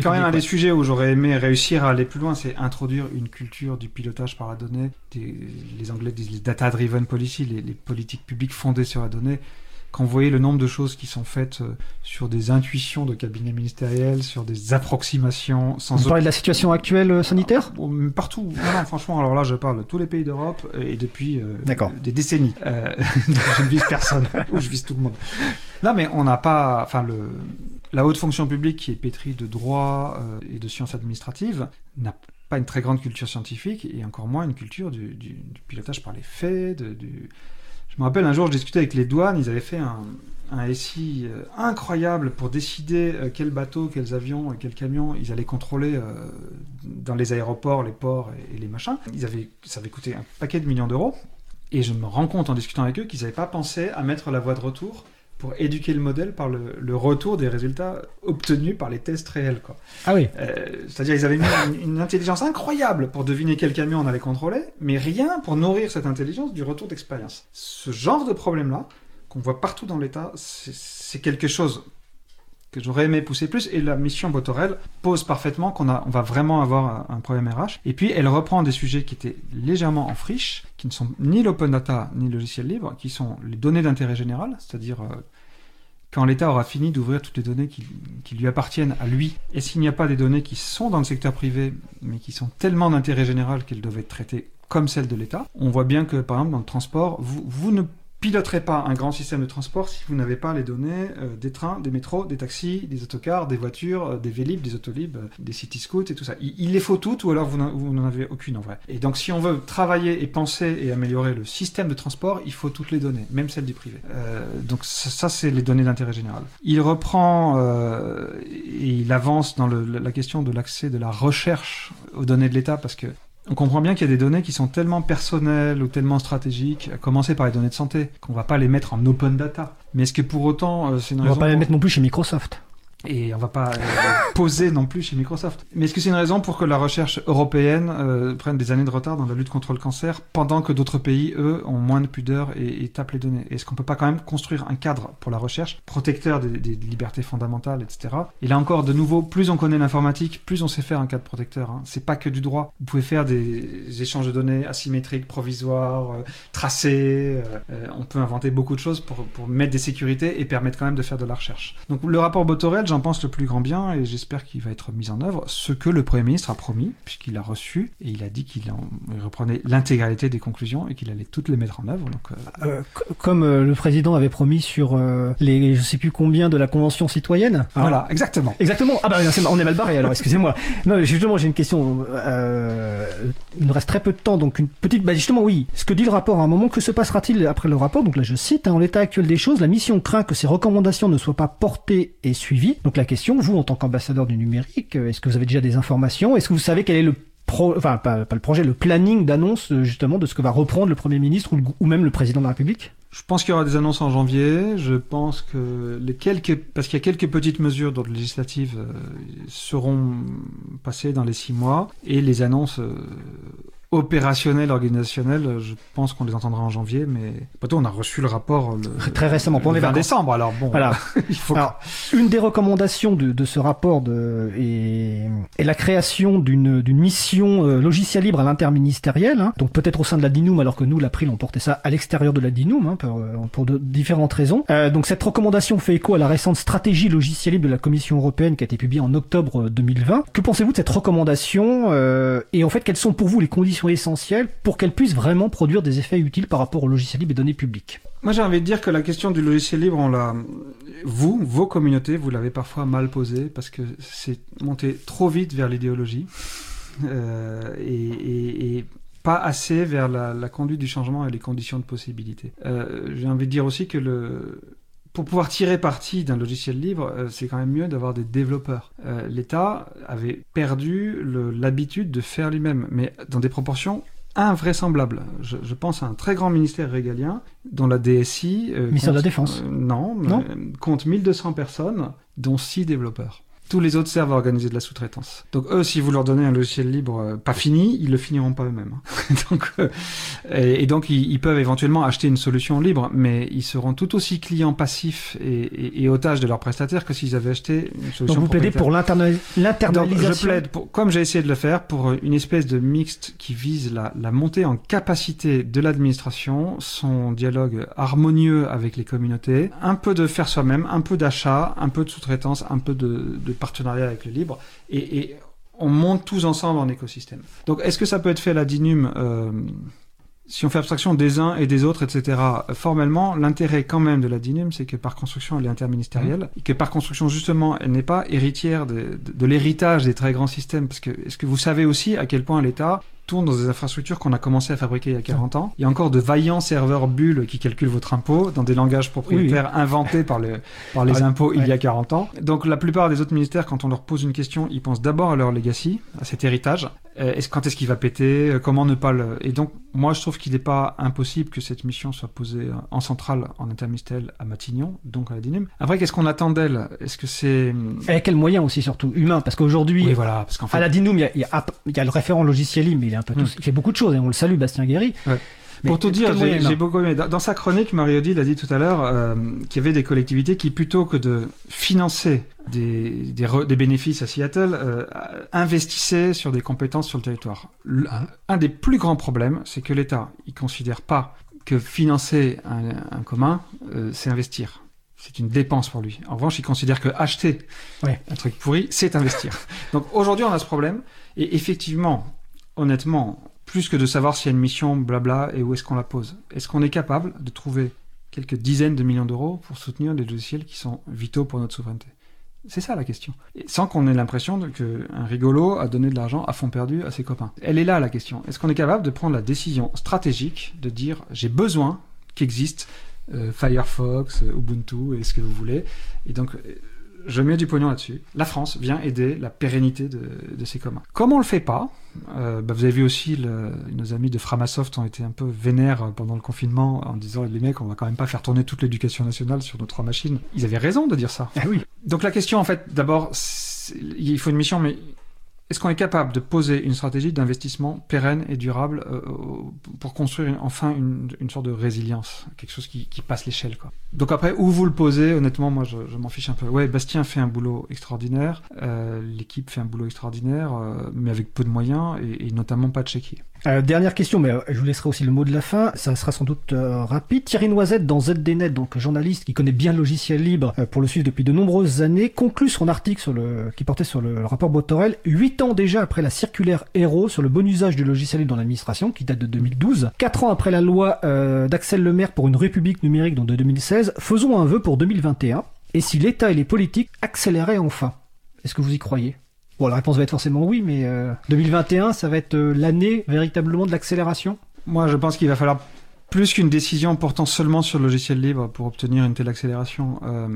quand même un des sujets où j'aurais aimé réussir à aller plus loin, c'est introduire une culture du pilotage par la donnée. Des- les Anglais disent les data-driven policy, les, les politiques publiques fondées sur la donnée. Quand vous voyez le nombre de choses qui sont faites euh, sur des intuitions de cabinets ministériels, sur des approximations sans Vous parlez de la situation actuelle euh, sanitaire mais partout. Non, non, franchement, alors là, je parle de tous les pays d'Europe et depuis euh, des décennies. Euh, je ne vise personne, ou je vise tout le monde. Non, mais on n'a pas. Enfin, le, la haute fonction publique qui est pétrie de droit euh, et de sciences administratives n'a pas une très grande culture scientifique et encore moins une culture du, du- du pilotage par les faits. de- du... Je me rappelle un jour, je discutais avec les douanes, ils avaient fait un, un SI euh, incroyable pour décider euh, quels bateaux, quels avions et quels camions ils allaient contrôler euh, dans les aéroports, les ports et, les machins. Ils avaient, ça avait coûté un paquet de millions d'euros. Et je me rends compte en discutant avec eux qu'ils n'avaient pas pensé à mettre la voie de retour pour éduquer le modèle par le, le retour des résultats obtenus par les tests réels. Quoi. Ah oui. Euh, C'est-à-dire ils avaient mis une, une intelligence incroyable pour deviner quel camion on allait contrôler, mais rien pour nourrir cette intelligence du retour d'expérience. Ce genre de problème-là, qu'on voit partout dans l'État, c'est c'est quelque chose j'aurais aimé pousser plus, et la mission Botorel pose parfaitement qu'on on va vraiment avoir un, problème RH. Et puis elle reprend des sujets qui étaient légèrement en friche, qui ne sont ni l'open data ni le logiciel libre, qui sont les données d'intérêt général, c'est-à-dire euh, quand l'État aura fini d'ouvrir toutes les données qui, qui lui appartiennent à lui, et s'il n'y a pas des données qui sont dans le secteur privé, mais qui sont tellement d'intérêt général qu'elles doivent être traitées comme celles de l'État, on voit bien que, par exemple, dans le transport, vous, vous ne piloterez pas un grand système de transport si vous n'avez pas les données euh, des trains, des métros, des taxis, des autocars, des voitures, euh, des vélib, des autolib, euh, des city scouts et tout ça. Il, les faut toutes ou alors vous n'en- avez aucune en vrai. Et donc si on veut travailler et penser et améliorer le système de transport, il faut toutes les données, même celles du privé. Euh, donc ça, c'est les données d'intérêt général. Il reprend et il avance dans la question de l'accès de la recherche aux données de l'État parce que on comprend bien qu'il y a des données qui sont tellement personnelles ou tellement stratégiques, à commencer par les données de santé, qu'on va pas les mettre en open data. Mais est-ce que pour autant, euh, c'est une On va raison pas les mettre non plus chez Microsoft. Et on va pas euh, poser non plus chez Microsoft. Mais est-ce que c'est une raison pour que la recherche européenne euh, prenne des années de retard dans la lutte contre le cancer, pendant que d'autres pays, eux, ont moins de pudeur et, tapent les données? Est-ce qu'on peut pas quand même construire un cadre pour la recherche, protecteur des, libertés fondamentales, etc. Et là encore, de nouveau, plus on connaît l'informatique, plus on sait faire un cadre protecteur. Hein. C'est pas que du droit. Vous pouvez faire des échanges de données asymétriques, provisoires, euh, tracés. on peut inventer beaucoup de choses pour, pour mettre des sécurités et permettre quand même de faire de la recherche. Donc le rapport Botorel, j'en pense le plus grand bien et j'espère qu'il va être mis en œuvre. Ce que le Premier ministre a promis, puisqu'il a reçu et il a dit qu'il en- il reprenait l'intégralité des conclusions et qu'il allait toutes les mettre en œuvre. Donc, euh, Euh, comme euh, le président avait promis sur les je sais plus combien de la convention citoyenne. Alors, voilà, exactement. Exactement. Ah bah on est mal barré alors, excusez-moi. Non, justement, j'ai une question. Il nous reste très peu de temps, donc une petite. Bah justement, oui. Ce que dit le rapport à un moment, que se passera-t-il après le rapport? Donc là, je cite, hein, en l'état actuel des choses, la mission craint que ces recommandations ne soient pas portées et suivies. Donc la question, vous, en tant qu'ambassadeur du numérique, euh, est-ce que vous avez déjà des informations? Est-ce que vous savez quel est le enfin pas, pas le projet, le planning d'annonce euh, justement de ce que va reprendre le Premier ministre ou, même le président de la République? Je pense qu'il y aura des annonces en janvier. Je pense que les quelques, parce qu'il y a quelques petites mesures d'ordre législative euh, seront passées dans les six mois. Et les annonces opérationnelles, organisationnelles, euh, je pense qu'on les entendra en janvier. Mais plutôt, on a reçu le rapport le, Très récemment, pour le les 20 vacances. décembre. Alors bon, Voilà. il faut. Alors, une des recommandations de, de ce rapport de, est, est la création d'une mission euh, logiciel libre à l'interministériel, hein, donc peut-être au sein de la DINUM, alors que nous, l'April, on portait ça à l'extérieur de la DINUM, hein, pour, euh, pour de différentes raisons. Euh, donc cette recommandation fait écho à la récente stratégie logiciel libre de la Commission européenne qui a été publiée en octobre 2020. Que pensez-vous de cette recommandation euh, Et en fait, quelles sont pour vous les conditions essentielles pour qu'elle puisse vraiment produire des effets utiles par rapport au logiciel libre et données publiques Moi, j'ai envie de dire que la question du logiciel libre, vous, vos communautés, vous l'avez parfois mal posée parce que c'est monté trop vite vers l'idéologie euh, et, pas assez vers la, la conduite du changement et les conditions de possibilité. Euh, j'ai envie de dire aussi que le, pour pouvoir tirer parti d'un logiciel libre, euh, c'est quand même mieux d'avoir des développeurs. Euh, L'État avait perdu l'habitude de faire lui-même, mais dans des proportions invraisemblables. Je, je pense à un très grand ministère régalien dont la DSI... euh, Ministère de la Défense. euh, non, Non euh, compte 1200 personnes, dont 6 développeurs. Tous les autres servent à organiser de la sous-traitance. Donc eux, si vous leur donnez un logiciel libre euh, pas fini, ils le finiront pas eux-mêmes. hein. donc, euh, et, et donc ils, ils peuvent éventuellement acheter une solution libre, mais ils seront tout aussi clients passifs et, et, et otages de leurs prestataires que s'ils avaient acheté une solution Donc vous plaidez pour l'internalisation. je plaide, pour, comme j'ai essayé de le faire, pour une espèce de mixte qui vise la, la montée en capacité de l'administration, son dialogue harmonieux avec les communautés, un peu de faire soi-même, un peu d'achat, un peu de sous-traitance, un peu de, de partenariat avec le libre, et, et on monte tous ensemble en écosystème. Donc est-ce que ça peut être fait à la DINUM euh, si on fait abstraction des uns et des autres, etc., formellement, l'intérêt quand même de la DINUM, c'est que par construction, elle est interministérielle, et que par construction, justement, elle n'est pas héritière de, de- de l'héritage des très grands systèmes. Parce que, est-ce que vous savez aussi à quel point l'État tourne dans des infrastructures qu'on a commencé à fabriquer il y a 40 ans Il y a encore de vaillants serveurs bulles qui calculent votre impôt dans des langages propriétaires inventés par, le, par les Ah, impôts il y a 40 ans. Donc la plupart des autres ministères, quand on leur pose une question, ils pensent d'abord à leur legacy, à cet héritage. Euh, est-ce, quand est-ce qu'il va péter? Euh, Comment ne pas le... Et donc, moi, je trouve qu'il n'est pas impossible que cette mission soit posée en centrale, en interministériel à Matignon, donc à la DINUM. Après, qu'est-ce qu'on attend d'elle? Est-ce que c'est... Et à quel moyen aussi, surtout humain Parce qu'aujourd'hui, Oui, voilà, parce qu'en fait... à la DINUM, il y y a- il y a le référent logiciel mais il, est un peu Hmm. il fait beaucoup de choses, et on le salue, Bastien Guéry. Ouais. Mais Pour tout dire, j'ai beaucoup aimé. Dans, dans sa chronique, Marie-Odile a dit tout à l'heure euh, qu'il y avait des collectivités qui, plutôt que de financer des, des, re- des bénéfices à Seattle, euh, investissaient sur des compétences sur le territoire. Le- un des plus grands problèmes, c'est que l'État, il considère pas que financer un, un commun, euh, c'est investir. C'est une dépense pour lui. En revanche, il considère que acheter Ouais. un truc pourri, c'est investir. Donc aujourd'hui, on a ce problème. Et effectivement, honnêtement, plus que de savoir s'il y a une mission, blabla, et où est-ce qu'on la pose, est-ce qu'on est capable de trouver quelques dizaines de millions d'euros pour soutenir des logiciels qui sont vitaux pour notre souveraineté? C'est ça la question. Sans qu'on ait l'impression qu'un rigolo a donné de l'argent à fond perdu à ses copains. Elle est là la question. Est-ce qu'on est capable de prendre la décision stratégique de dire j'ai besoin qu'existe euh, Firefox, euh, Ubuntu et ce que vous voulez. Et donc, euh, je mets du pognon là-dessus. La France vient aider la pérennité de, de ces communs. Comme on le fait pas, euh, bah, vous avez vu aussi, le- nos amis de Framasoft ont été un peu vénères pendant le confinement en disant les mecs, on va quand même pas faire tourner toute l'éducation nationale sur nos trois machines. Ils avaient raison de dire ça. Ah oui. Donc la question, en fait, d'abord, il faut une mission, mais est-ce qu'on est capable de poser une stratégie d'investissement pérenne et durable euh, au- pour construire enfin une, sorte de résilience, quelque chose qui, passe l'échelle, quoi? Donc après, où vous le posez, honnêtement, moi, je, m'en fiche un peu. Ouais, Bastien fait un boulot extraordinaire, euh, l'équipe fait un boulot extraordinaire, euh, mais avec peu de moyens et, et notamment pas de chéquier. Euh, dernière question, mais euh, je vous laisserai aussi le mot de la fin. Ça sera sans doute euh, rapide. Thierry Noisette, dans ZDNet, donc journaliste qui connaît bien le logiciel libre pour le suivre depuis de nombreuses années, conclut son article sur le, qui portait sur le, rapport Botorel, huit ans déjà après la circulaire Héros sur le bon usage du logiciel libre dans l'administration, qui date de 2012, quatre ans après la loi d'Axel Lemaire pour une république numérique, donc de 2016, faisons un vœu pour 2021. Et si l'État et les politiques accéléraient enfin? Est-ce que vous y croyez? Bon, la réponse va être forcément oui, mais euh, 2021, ça va être euh, l'année véritablement de l'accélération Moi, je pense qu'il va falloir plus qu'une décision portant seulement sur le logiciel libre pour obtenir une telle accélération. Euh,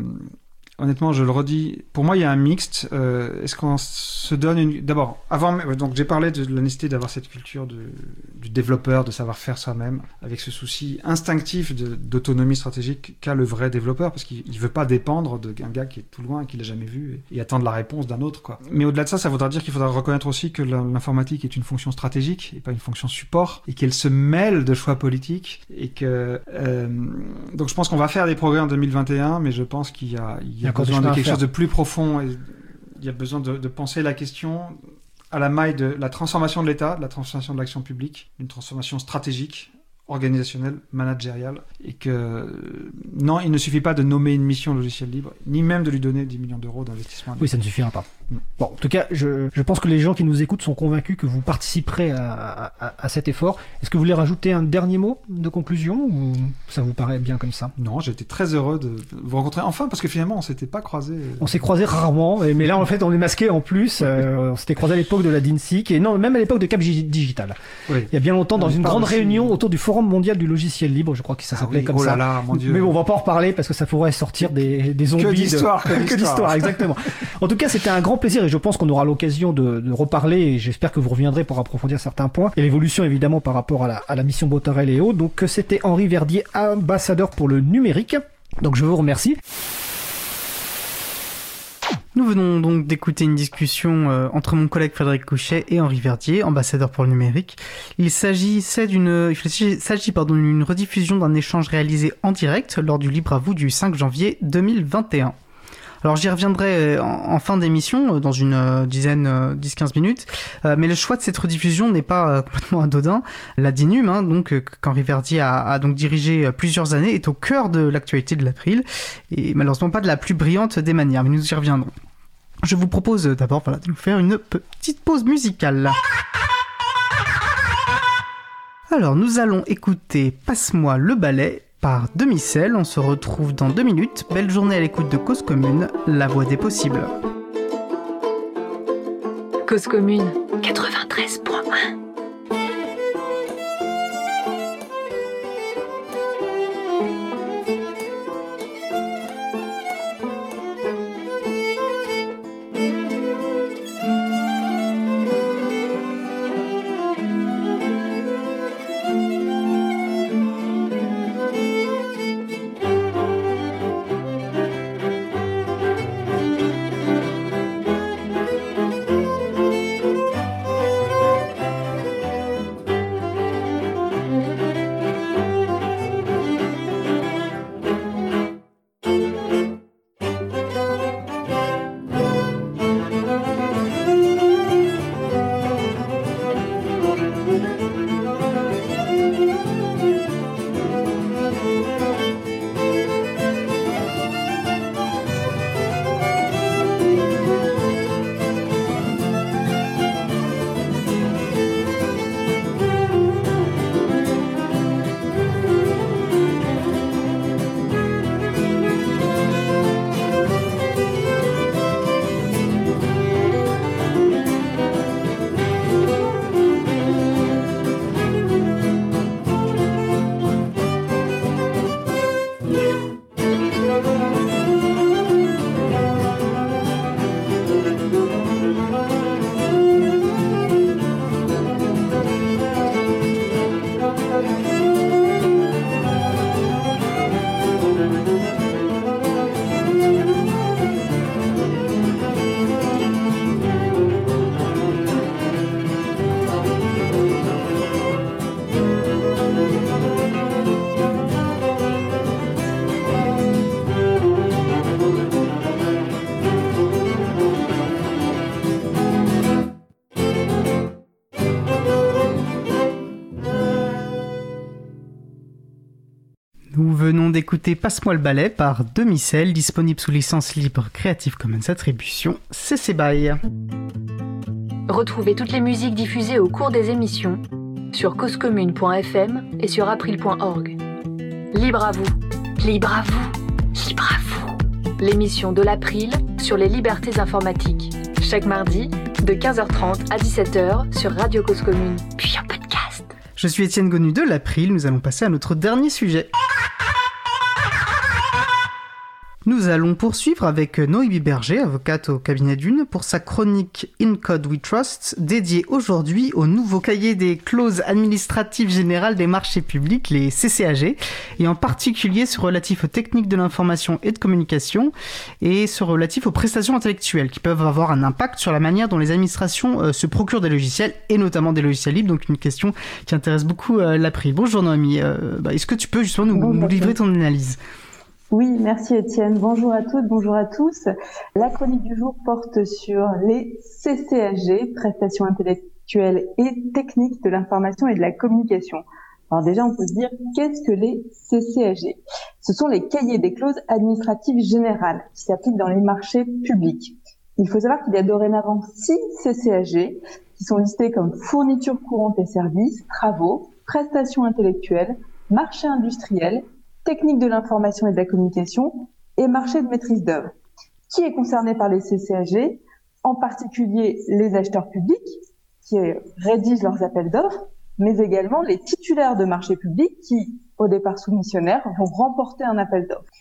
honnêtement, je le redis, pour moi, il y a un mixte. Euh, Est-ce qu'on se donne une... D'abord, avant, donc j'ai parlé de la nécessité d'avoir cette culture du développeur, de savoir faire soi-même, avec ce souci instinctif d'autonomie stratégique qu'a le vrai développeur, parce qu'il ne veut pas dépendre d'un gars qui est tout loin, qui l'a jamais vu, et, attendre la réponse d'un autre. Quoi. Mais au-delà de ça, ça voudra dire qu'il faudra reconnaître aussi que l'informatique est une fonction stratégique, et pas une fonction support, et qu'elle se mêle de choix politiques, et que... euh, donc je pense qu'on va faire des progrès en 2021, mais je pense qu'il y a encore du besoin de quelque chose de plus profond, et il y a besoin de, de penser la question à la maille de la transformation de l'État, de la transformation de l'action publique, d'une transformation stratégique, organisationnelle, managériale, et que non, il ne suffit pas de nommer une mission logiciel libre, ni même de lui donner 10 millions d'euros d'investissement. Oui, ça ne suffira pas. Bon, en tout cas, je, je pense que les gens qui nous écoutent sont convaincus que vous participerez à, à- à cet effort. Est-ce que vous voulez rajouter un dernier mot de conclusion ou ça vous paraît bien comme ça? Non, j'ai été très heureux de vous rencontrer enfin, parce que finalement, on s'était pas croisés. On s'est croisés rarement, mais là en fait on est masqué en plus. euh, on s'était croisés à l'époque de la DINSIC et non, même à l'époque de Cap Gi- Digital. Oui. Il y a bien longtemps dans On une grande aussi- réunion autour du Forum mondial du logiciel libre, je crois que ça Ah s'appelait oui, comme oh ça. là là, mon Dieu. Mais bon, on va pas en reparler parce que ça pourrait sortir des, des zombies. de- d'histoire, que d'histoire. d'histoire, exactement. En tout cas, c'était un grand plaisir et je pense qu'on aura l'occasion de, reparler et j'espère que vous reviendrez pour approfondir certains points et l'évolution évidemment par rapport à la, mission Botarel et autres. Donc, c'était Henri Verdier, ambassadeur pour le numérique. Donc, je vous remercie. Nous venons donc d'écouter une discussion euh, entre mon collègue Frédéric Couchet et Henri Verdier, ambassadeur pour le numérique. Il s'agissait s'agit d'une rediffusion d'un échange réalisé en direct lors du Libre à vous du 5 janvier 2021. Alors j'y reviendrai euh, en, fin d'émission, euh, dans une euh, dizaine, 10-15 minutes, mais le choix de cette rediffusion n'est pas complètement anodin. La DINUM, hein, donc, qu'Henri Verdier a, a, donc dirigé plusieurs années, est au cœur de l'actualité de l'April, et malheureusement pas de la plus brillante des manières, mais nous y reviendrons. Je vous propose d'abord voilà, de nous faire une petite pause musicale. Alors nous allons écouter Passe-moi le ballet par demi-sel. On se retrouve dans deux minutes. Belle journée à l'écoute de Cause Commune, la voix des possibles. Cause Commune 93.1 D'écouter Passe-moi le balai par Demi-Sel, disponible sous licence libre Creative Commons Attribution CC BY. Retrouvez toutes les musiques diffusées au cours des émissions sur causecommune.fm et sur april.org. Libre à vous, libre à vous, libre à vous. L'émission de l'April sur les libertés informatiques. Chaque mardi, de 15h30 à 17h sur Radio Cause Commune, puis en podcast. Je suis Étienne Gonu de l'April, nous allons passer à notre dernier sujet. Nous allons poursuivre avec Noémie Berger, avocate au cabinet d'une, pour sa chronique In Code We Trust, dédiée aujourd'hui au nouveau cahier des clauses administratives générales des marchés publics, les CCAG, et en particulier ce relatif aux techniques de l'information et de communication, et ce relatif aux prestations intellectuelles, qui peuvent avoir un impact sur la manière dont les administrations euh, se procurent des logiciels, et notamment des logiciels libres, donc une question qui intéresse beaucoup euh, l'April. Bonjour Noémie, euh, bah, est-ce que tu peux justement nous livrer ton analyse? Oui, merci Étienne. Bonjour à toutes, bonjour à tous. La chronique du jour porte sur les CCAG, prestations intellectuelles et techniques de l'information et de la communication. Alors déjà, on peut se dire, qu'est-ce que les CCAG Ce sont les cahiers des clauses administratives générales qui s'appliquent dans les marchés publics. Il faut savoir qu'il y a dorénavant six CCAG qui sont listés comme fournitures courantes et services, travaux, prestations intellectuelles, marché industriel technique de l'information et de la communication et marché de maîtrise d'œuvre. Qui est concerné par les CCAG En particulier les acheteurs publics qui rédigent leurs appels d'offres, mais également les titulaires de marchés publics qui, au départ soumissionnaires, vont remporter un appel d'offres.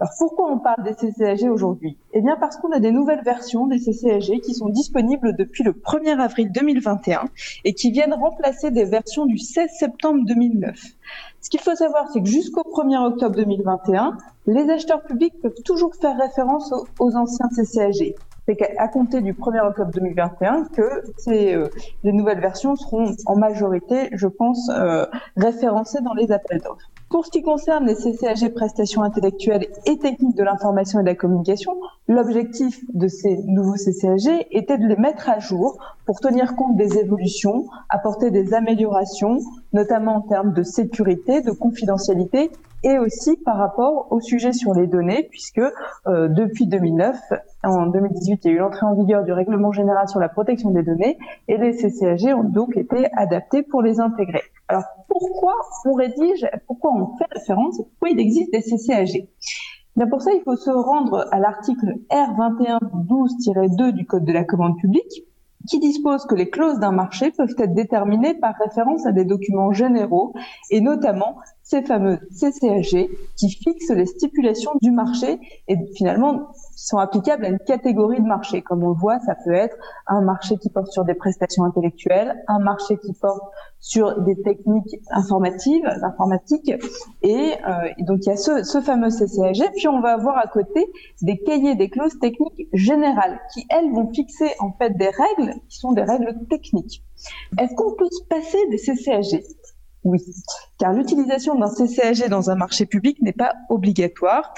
Alors pourquoi on parle des CCAG aujourd'hui? Eh bien parce qu'on a des nouvelles versions des CCAG qui sont disponibles depuis le 1er avril 2021 et qui viennent remplacer des versions du 16 septembre 2009. Ce qu'il faut savoir, c'est que jusqu'au 1er octobre 2021, les acheteurs publics peuvent toujours faire référence aux, anciens CCAG. c'est qu'à compter du 1er octobre 2021 que ces, euh, les nouvelles versions seront en majorité, je pense, euh, référencées dans les appels d'offres. Pour ce qui concerne les CCAG prestations intellectuelles et techniques de l'information et de la communication, l'objectif de ces nouveaux CCAG était de les mettre à jour pour tenir compte des évolutions, apporter des améliorations, notamment en termes de sécurité, de confidentialité et aussi par rapport au sujet sur les données, puisque euh, depuis 2009, en 2018, il y a eu l'entrée en vigueur du règlement général sur la protection des données, et les CCAG ont donc été adaptés pour les intégrer. Alors pourquoi on rédige, pourquoi on fait référence, pourquoi il existe des CCAG Bien pour ça, il faut se rendre à l'article R2112-2 du Code de la commande publique, qui dispose que les clauses d'un marché peuvent être déterminées par référence à des documents généraux et notamment ces fameux CCAG qui fixent les stipulations du marché et finalement sont applicables à une catégorie de marché. Comme on le voit, ça peut être un marché qui porte sur des prestations intellectuelles, un marché qui porte sur des techniques informatives, informatiques, et, euh, donc il y a ce, ce, fameux CCAG. Puis on va avoir à côté des cahiers des clauses techniques générales qui elles vont fixer en fait des règles qui sont des règles techniques. Est-ce qu'on peut se passer des CCAG oui, car l'utilisation d'un CCAG dans un marché public n'est pas obligatoire.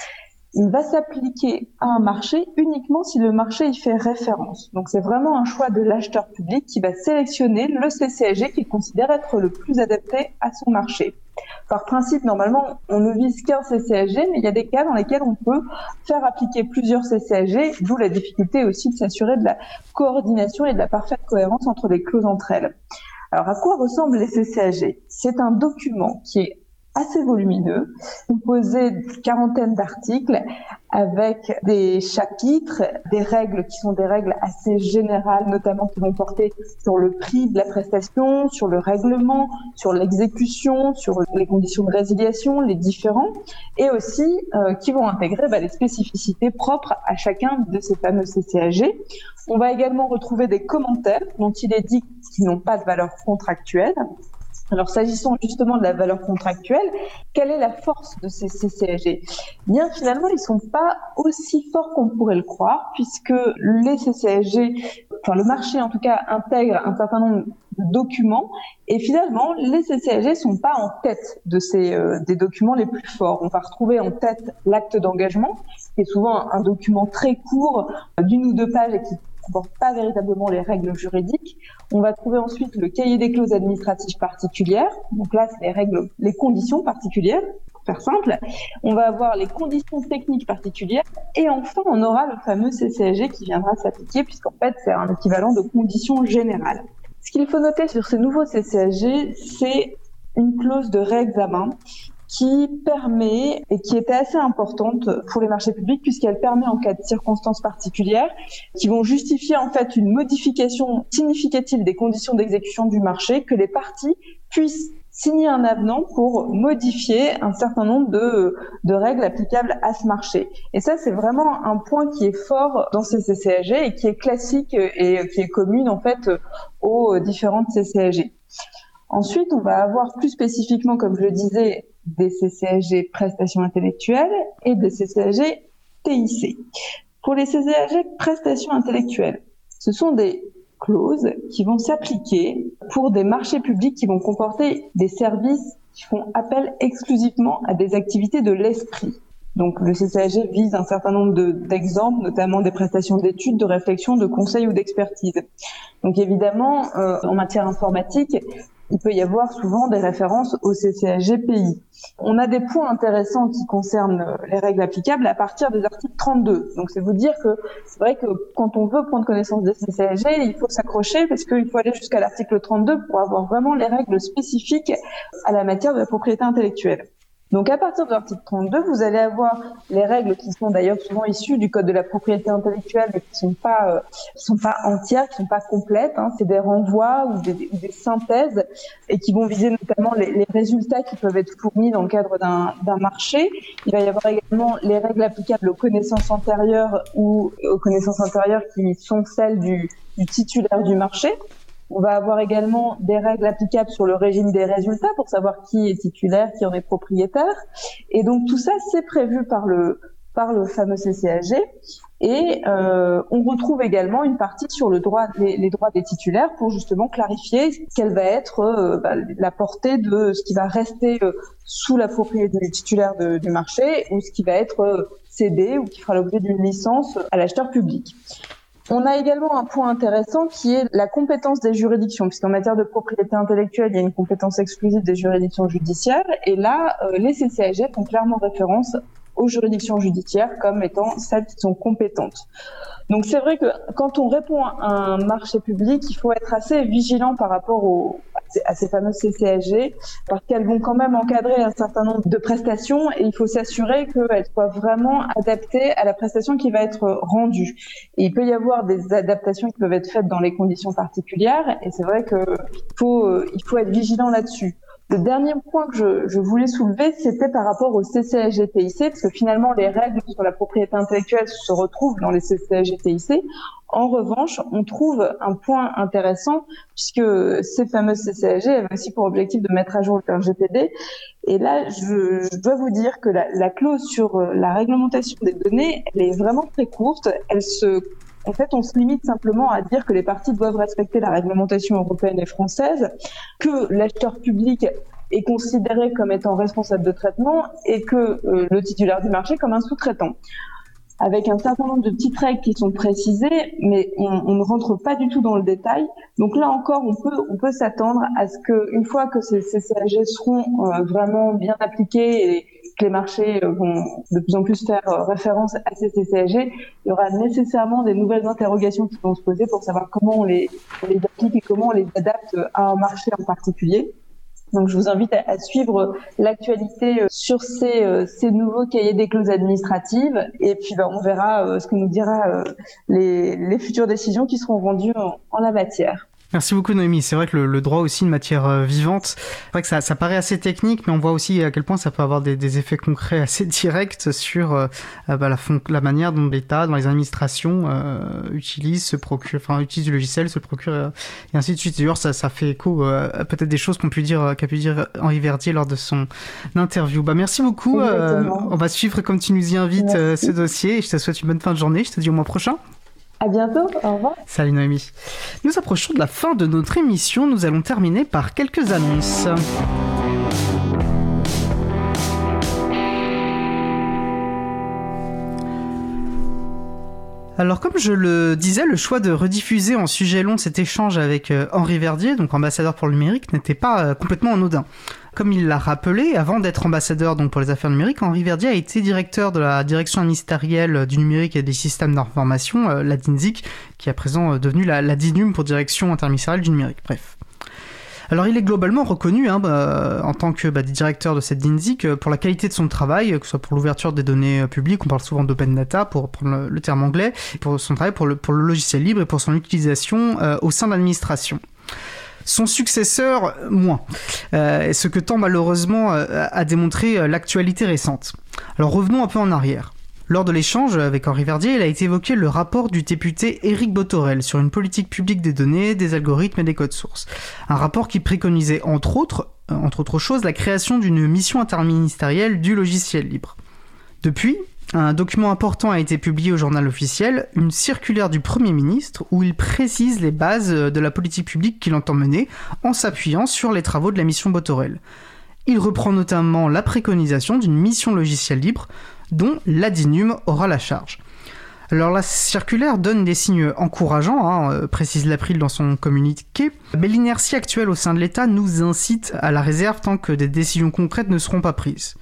Il va s'appliquer à un marché uniquement si le marché y fait référence. Donc c'est vraiment un choix de l'acheteur public qui va sélectionner le CCAG qu'il considère être le plus adapté à son marché. Par principe, normalement, on ne vise qu'un CCAG, mais il y a des cas dans lesquels on peut faire appliquer plusieurs CCAG, d'où la difficulté aussi de s'assurer de la coordination et de la parfaite cohérence entre les clauses entre elles. Alors, à quoi ressemblent les CCAG C'est un document qui est assez volumineux, composé d'une quarantaine d'articles avec des chapitres, des règles qui sont des règles assez générales, notamment qui vont porter sur le prix de la prestation, sur le règlement, sur l'exécution, sur les conditions de résiliation, les différents, et aussi euh, qui vont intégrer bah, les spécificités propres à chacun de ces fameux CCAG. On va également retrouver des commentaires dont il est dit qu'ils n'ont pas de valeur contractuelle. Alors, s'agissant justement de la valeur contractuelle, quelle est la force de ces CCAG Bien, finalement, ils sont pas aussi forts qu'on pourrait le croire, puisque les CCAG, enfin le marché en tout cas, intègre un certain nombre de documents, et finalement, les CCAG sont pas en tête de ces euh, des documents les plus forts. On va retrouver en tête l'acte d'engagement, qui est souvent un document très court, d'une ou deux pages, et qui comporte pas véritablement les règles juridiques. On va trouver ensuite le cahier des clauses administratives particulières. Donc là, c'est les règles, les conditions particulières, pour faire simple. On va avoir les conditions techniques particulières. Et enfin, on aura le fameux CCAG qui viendra s'appliquer, puisqu'en fait, c'est un équivalent de conditions générales. Ce qu'il faut noter sur ces nouveaux CCAG, c'est une clause de réexamen qui permet et qui était assez importante pour les marchés publics puisqu'elle permet en cas de circonstances particulières qui vont justifier en fait une modification significative des conditions d'exécution du marché que les parties puissent signer un avenant pour modifier un certain nombre de, de règles applicables à ce marché. Et ça, c'est vraiment un point qui est fort dans ces CCAG et qui est classique et qui est commune en fait aux différentes CCAG. Ensuite, on va avoir plus spécifiquement, comme je le disais, des CCAG prestations intellectuelles et des CCAG TIC. Pour les CCAG prestations intellectuelles, ce sont des clauses qui vont s'appliquer pour des marchés publics qui vont comporter des services qui font appel exclusivement à des activités de l'esprit. Donc le CCAG vise un certain nombre d'exemples, notamment des prestations d'études, de réflexion, de conseil ou d'expertise. Donc évidemment, euh, en matière informatique, il peut y avoir souvent des références au CCAG-PI. On a des points intéressants qui concernent euh, les règles applicables à partir des articles 32. Donc c'est vous dire que c'est vrai que quand on veut prendre connaissance des CCAG, il faut s'accrocher parce qu'il faut aller jusqu'à l'article 32 pour avoir vraiment les règles spécifiques à la matière de la propriété intellectuelle. Donc à partir de l'article 32, vous allez avoir les règles qui sont d'ailleurs souvent issues du code de la propriété intellectuelle, mais qui sont pas euh, sont pas entières, qui sont pas complètes. Hein. C'est des renvois ou des, synthèses et qui vont viser notamment les, résultats qui peuvent être fournis dans le cadre d'un marché. Il va y avoir également les règles applicables aux connaissances antérieures ou aux connaissances antérieures qui sont celles du titulaire du marché. On va avoir également des règles applicables sur le régime des résultats pour savoir qui est titulaire, qui en est propriétaire. Et donc tout ça, c'est prévu par le par le fameux CCAG. Et euh, on retrouve également une partie sur le droit, les, droits des titulaires pour justement clarifier quelle va être euh, bah, la portée de ce qui va rester euh, sous la propriété du titulaire du marché ou ce qui va être cédé ou qui fera l'objet d'une licence à l'acheteur public. On a également un point intéressant qui est la compétence des juridictions, puisqu'en matière de propriété intellectuelle, il y a une compétence exclusive des juridictions judiciaires, et là, les CCAG font clairement référence aux juridictions judiciaires comme étant celles qui sont compétentes. Donc c'est vrai que quand on répond à un marché public, il faut être assez vigilant par rapport aux, à ces fameuses CCSG, parce qu'elles vont quand même encadrer un certain nombre de prestations et il faut s'assurer qu'elles soient vraiment adaptées à la prestation qui va être rendue. Il peut y avoir des adaptations qui peuvent être faites dans les conditions particulières et c'est vrai qu'il euh, faut être vigilant là-dessus. Le dernier point que je, je voulais soulever, c'était par rapport au CCAG-TIC, parce que finalement, les règles sur la propriété intellectuelle se retrouvent dans les CCAG-TIC. En revanche, on trouve un point intéressant, puisque ces fameuses CCAG avaient aussi pour objectif de mettre à jour le RGPD. Et là, je, je dois vous dire que la, la clause sur la réglementation des données, elle est vraiment très courte. Elle se en fait, on se limite simplement à dire que les parties doivent respecter la réglementation européenne et française, que l'acheteur public est considéré comme étant responsable de traitement et que euh, le titulaire du marché comme un sous-traitant. Avec un certain nombre de petites règles qui sont précisées, mais on, ne rentre pas du tout dans le détail. Donc là encore, on peut, on peut s'attendre à ce que, une fois que ces, ces seront euh, vraiment bien appliqués et, les marchés euh, vont de plus en plus faire euh, référence à ces CCAG, il y aura nécessairement des nouvelles interrogations qui vont se poser pour savoir comment on les, applique et comment on les adapte à un marché en particulier. Donc, je vous invite à, suivre l'actualité euh, sur ces, ces, nouveaux cahiers des clauses administratives. Et puis, ben, on verra ce que nous dira les, les, futures décisions qui seront rendues en la matière. Merci beaucoup Noémie. C'est vrai que le, droit aussi une matière euh, vivante. C'est vrai que ça, ça, paraît assez technique, mais on voit aussi à quel point ça peut avoir des, des effets concrets assez directs sur euh, euh, bah, la, la, manière dont l'État, dans les administrations, euh, utilise, se procure, enfin utilise du logiciel, se procure et ainsi de suite. D'ailleurs, ça, ça fait écho à peut-être des choses qu'on pu dire, qu'a pu dire Henri Verdier lors de son interview. Bah merci beaucoup. on va suivre comme tu nous y invites ce dossier. Je te souhaite une bonne fin de journée. Je te dis au mois prochain. À bientôt, au revoir. Salut Noémie. Nous approchons de la fin de notre émission, nous allons terminer par quelques annonces. Alors comme je le disais, le choix de rediffuser en sujet long cet échange avec euh, Henri Verdier, donc ambassadeur pour le numérique, n'était pas euh, complètement anodin. Comme il l'a rappelé, avant d'être ambassadeur donc pour les affaires numériques, Henri Verdier a été directeur de la direction ministérielle du numérique et des systèmes d'information, euh, la DINSIC, qui est à présent euh, devenue la, la DINUM pour direction interministérielle du numérique. Bref. Alors il est globalement reconnu hein, bah, en tant que bah, directeur de cette DINSIC euh, pour la qualité de son travail, que ce soit pour l'ouverture des données publiques, on parle souvent d'open data pour prendre le, terme anglais, pour son travail pour le, logiciel libre et pour son utilisation au sein de l'administration. Son successeur, moins. Euh, ce que tend malheureusement euh, à démontrer euh, l'actualité récente. Alors revenons un peu en arrière. Lors de l'échange avec Henri Verdier, il a été évoqué le rapport du député Éric Botorel sur une politique publique des données, des algorithmes et des codes sources. Un rapport qui préconisait entre autres, entre autres choses, la création d'une mission interministérielle du logiciel libre. Depuis, un document important a été publié au journal officiel, une circulaire du Premier ministre où il précise les bases de la politique publique qu'il entend mener en s'appuyant sur les travaux de la mission Botorel. Il reprend notamment la préconisation d'une mission logicielle libre dont l'ADINUM aura la charge. Alors la circulaire donne des signes encourageants, hein, euh, précise l'April dans son communiqué, mais l'inertie actuelle au sein de l'État nous incite à la réserve tant que des décisions concrètes ne seront pas prises.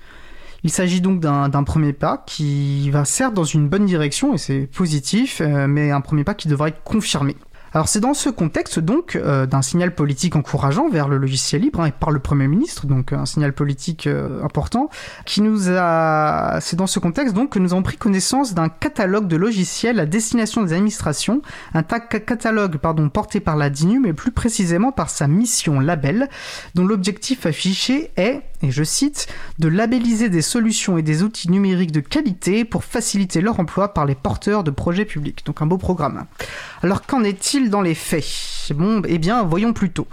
Il s'agit donc d'un premier pas qui va certes dans une bonne direction, et c'est positif, euh, mais un premier pas qui devra être confirmé. Alors c'est dans ce contexte donc euh, d'un signal politique encourageant vers le logiciel libre hein, et par le Premier ministre, donc un signal politique euh, important, qui nous a... C'est dans ce contexte donc que nous avons pris connaissance d'un catalogue de logiciels à destination des administrations, un catalogue pardon, porté par la DINU, mais plus précisément par sa mission label, dont l'objectif affiché est, et je cite, de labelliser des solutions et des outils numériques de qualité pour faciliter leur emploi par les porteurs de projets publics. Donc un beau programme. Alors qu'en est-il dans les faits? Bon, eh bien, voyons plutôt.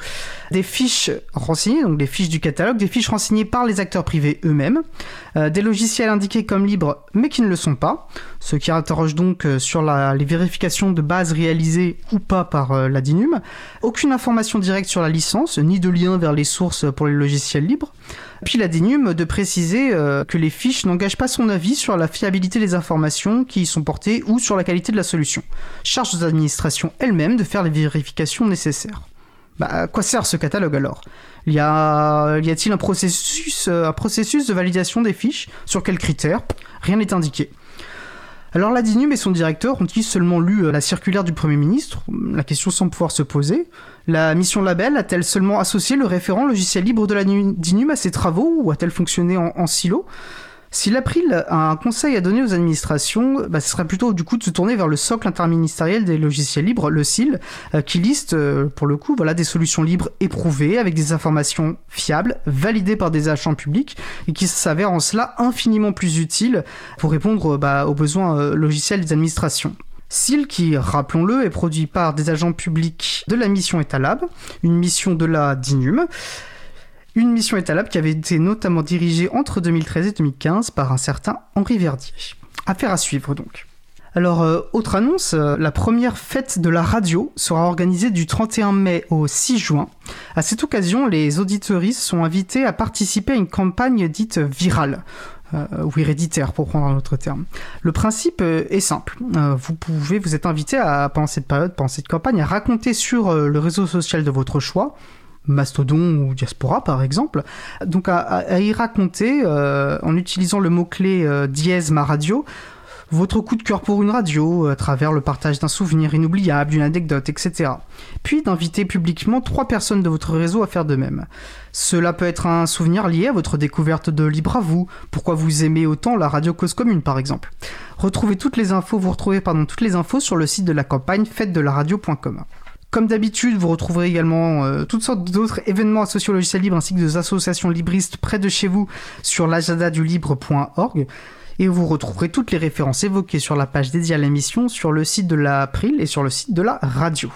Des fiches renseignées, donc des fiches du catalogue, des fiches renseignées par les acteurs privés eux-mêmes, euh, des logiciels indiqués comme libres mais qui ne le sont pas, ce qui interroge donc euh, sur les vérifications de base réalisées ou pas par euh, la DINUM, aucune information directe sur la licence, ni de lien vers les sources pour les logiciels libres, puis la DINUM de préciser euh, que les fiches n'engagent pas son avis sur la fiabilité des informations qui y sont portées ou sur la qualité de la solution. Charge aux administrations elles-mêmes de faire les vérifications nécessaires. Bah, à quoi sert ce catalogue alors? Y a, y a-t-il euh, un processus de validation des fiches? Sur quels critères? Rien n'est indiqué. Alors la DINUM et son directeur ont-ils seulement lu euh, la circulaire du Premier ministre? La question semble pouvoir se poser. La mission label a-t-elle seulement associé le référent logiciel libre de la DINUM à ses travaux ou a-t-elle fonctionné en, en silo? Si l'April a un conseil à donner aux administrations, bah, ce serait plutôt du coup de se tourner vers le socle interministériel des logiciels libres, le SIL, euh, qui liste euh, pour le coup voilà, des solutions libres éprouvées avec des informations fiables, validées par des agents publics et qui s'avèrent en cela infiniment plus utiles pour répondre bah, aux besoins euh, logiciels des administrations. SIL qui, rappelons-le, est produit par des agents publics de la mission Etalab, une mission de la DINUM, une mission étalable qui avait été notamment dirigée entre 2013 et 2015 par un certain Henri Verdier. Affaire à suivre donc. Alors, euh, autre annonce, euh, la première fête de la radio sera organisée du 31 mai au 6 juin. À cette occasion, les auditeuristes sont invités à participer à une campagne dite virale. Euh, ou héréditaire pour prendre un autre terme. Le principe euh, est simple. Vous pouvez, vous êtes invité à, pendant cette période, pendant cette campagne, à raconter sur le réseau social de votre choix, Mastodon ou Diaspora par exemple, donc à, y raconter euh, en utilisant le mot-clé euh, dièse ma radio votre coup de cœur pour une radio à travers le partage d'un souvenir inoubliable, d'une anecdote, etc. Puis d'inviter publiquement trois personnes de votre réseau à faire de même. Cela peut être un souvenir lié à votre découverte de Libre vous, pourquoi vous aimez autant la radio cause commune par exemple. Retrouvez toutes les infos, vous retrouvez pardon, toutes les infos sur le site de la campagne fête de la radio.com. Comme d'habitude, vous retrouverez également euh, toutes sortes d'autres événements associés au logiciel libre ainsi que des associations libristes près de chez vous sur l'agenda-du-libre.org. Et vous retrouverez toutes les références évoquées sur la page dédiée à l'émission sur le site de l'April et sur le site de la radio.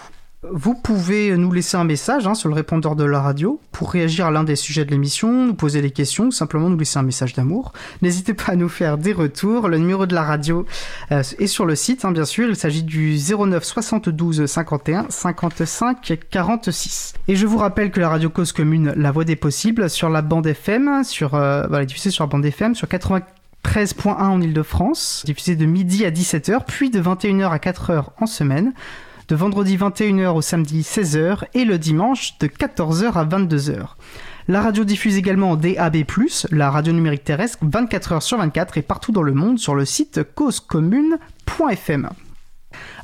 Vous pouvez nous laisser un message hein, sur le répondeur de la radio pour réagir à l'un des sujets de l'émission, nous poser des questions ou simplement nous laisser un message d'amour. N'hésitez pas à nous faire des retours. Le numéro de la radio euh, est sur le site, hein, bien sûr. Il s'agit du 09 72 51 55 46. Et je vous rappelle que la radio cause commune, la voix des possibles, sur la bande FM, sur, euh, voilà, diffusée sur la bande FM, sur 80 13.1 en Ile-de-France, diffusée de midi à 17h, puis de 21h à 4h en semaine de vendredi 21h au samedi 16h et le dimanche de 14h à 22h. La radio diffuse également en DAB+, la radio numérique terrestre 24h sur 24 et partout dans le monde sur le site causecommune.fm.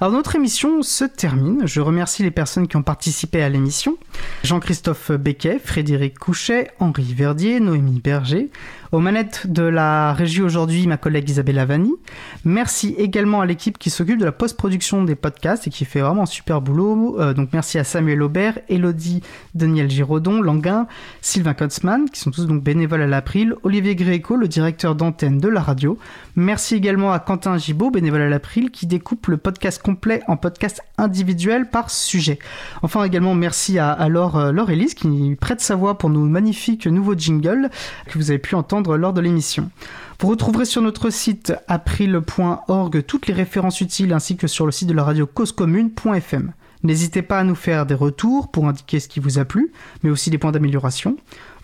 Alors notre émission se termine. Je remercie les personnes qui ont participé à l'émission. Jean-Christophe Becquet, Frédéric Couchet, Henri Verdier, Noémie Berger. Aux manettes de la régie aujourd'hui, ma collègue Isabelle Avani. Merci également à l'équipe qui s'occupe de la post-production des podcasts et qui fait vraiment un super boulot. Euh, donc merci à Samuel Aubert, Elodie, Daniel Giraudon, Languin, Sylvain Kotzmann, qui sont tous donc bénévoles à l'April, Olivier Gréco, le directeur d'antenne de la radio. Merci également à Quentin Gibaud, bénévole à l'April, qui découpe le podcast en podcast individuel par sujet. Enfin également merci à, à Laure, euh, Laure Elise qui prête sa voix pour nos magnifiques nouveaux jingles que vous avez pu entendre lors de l'émission. Vous retrouverez sur notre site april.org toutes les références utiles ainsi que sur le site de la radio causecommune.fm. N'hésitez pas à nous faire des retours pour indiquer ce qui vous a plu, mais aussi des points d'amélioration.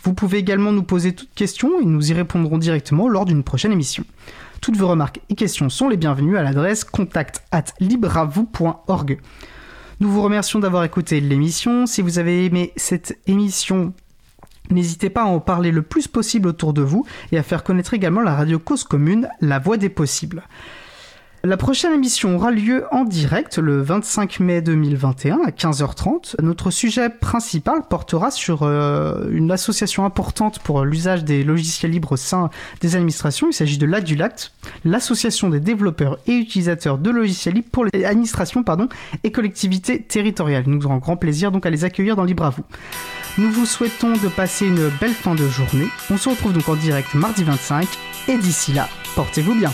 Vous pouvez également nous poser toutes questions et nous y répondrons directement lors d'une prochaine émission. Toutes vos remarques et questions sont les bienvenues à l'adresse contact at. Nous vous remercions d'avoir écouté l'émission. Si vous avez aimé cette émission, N'hésitez pas à en parler le plus possible autour de vous et à faire connaître également la radio cause commune, la voix des possibles. La prochaine émission aura lieu en direct le 25 mai 2021 à 15h30. Notre sujet principal portera sur euh, une association importante pour l'usage des logiciels libres au des administrations. Il s'agit de l'ADULACT, l'association des développeurs et utilisateurs de logiciels libres pour les administrations et collectivités territoriales. Nous aurons grand plaisir donc à les accueillir dans Libre à vous. Nous vous souhaitons de passer une belle fin de journée. On se retrouve donc en direct mardi 25 et d'ici là, portez-vous bien.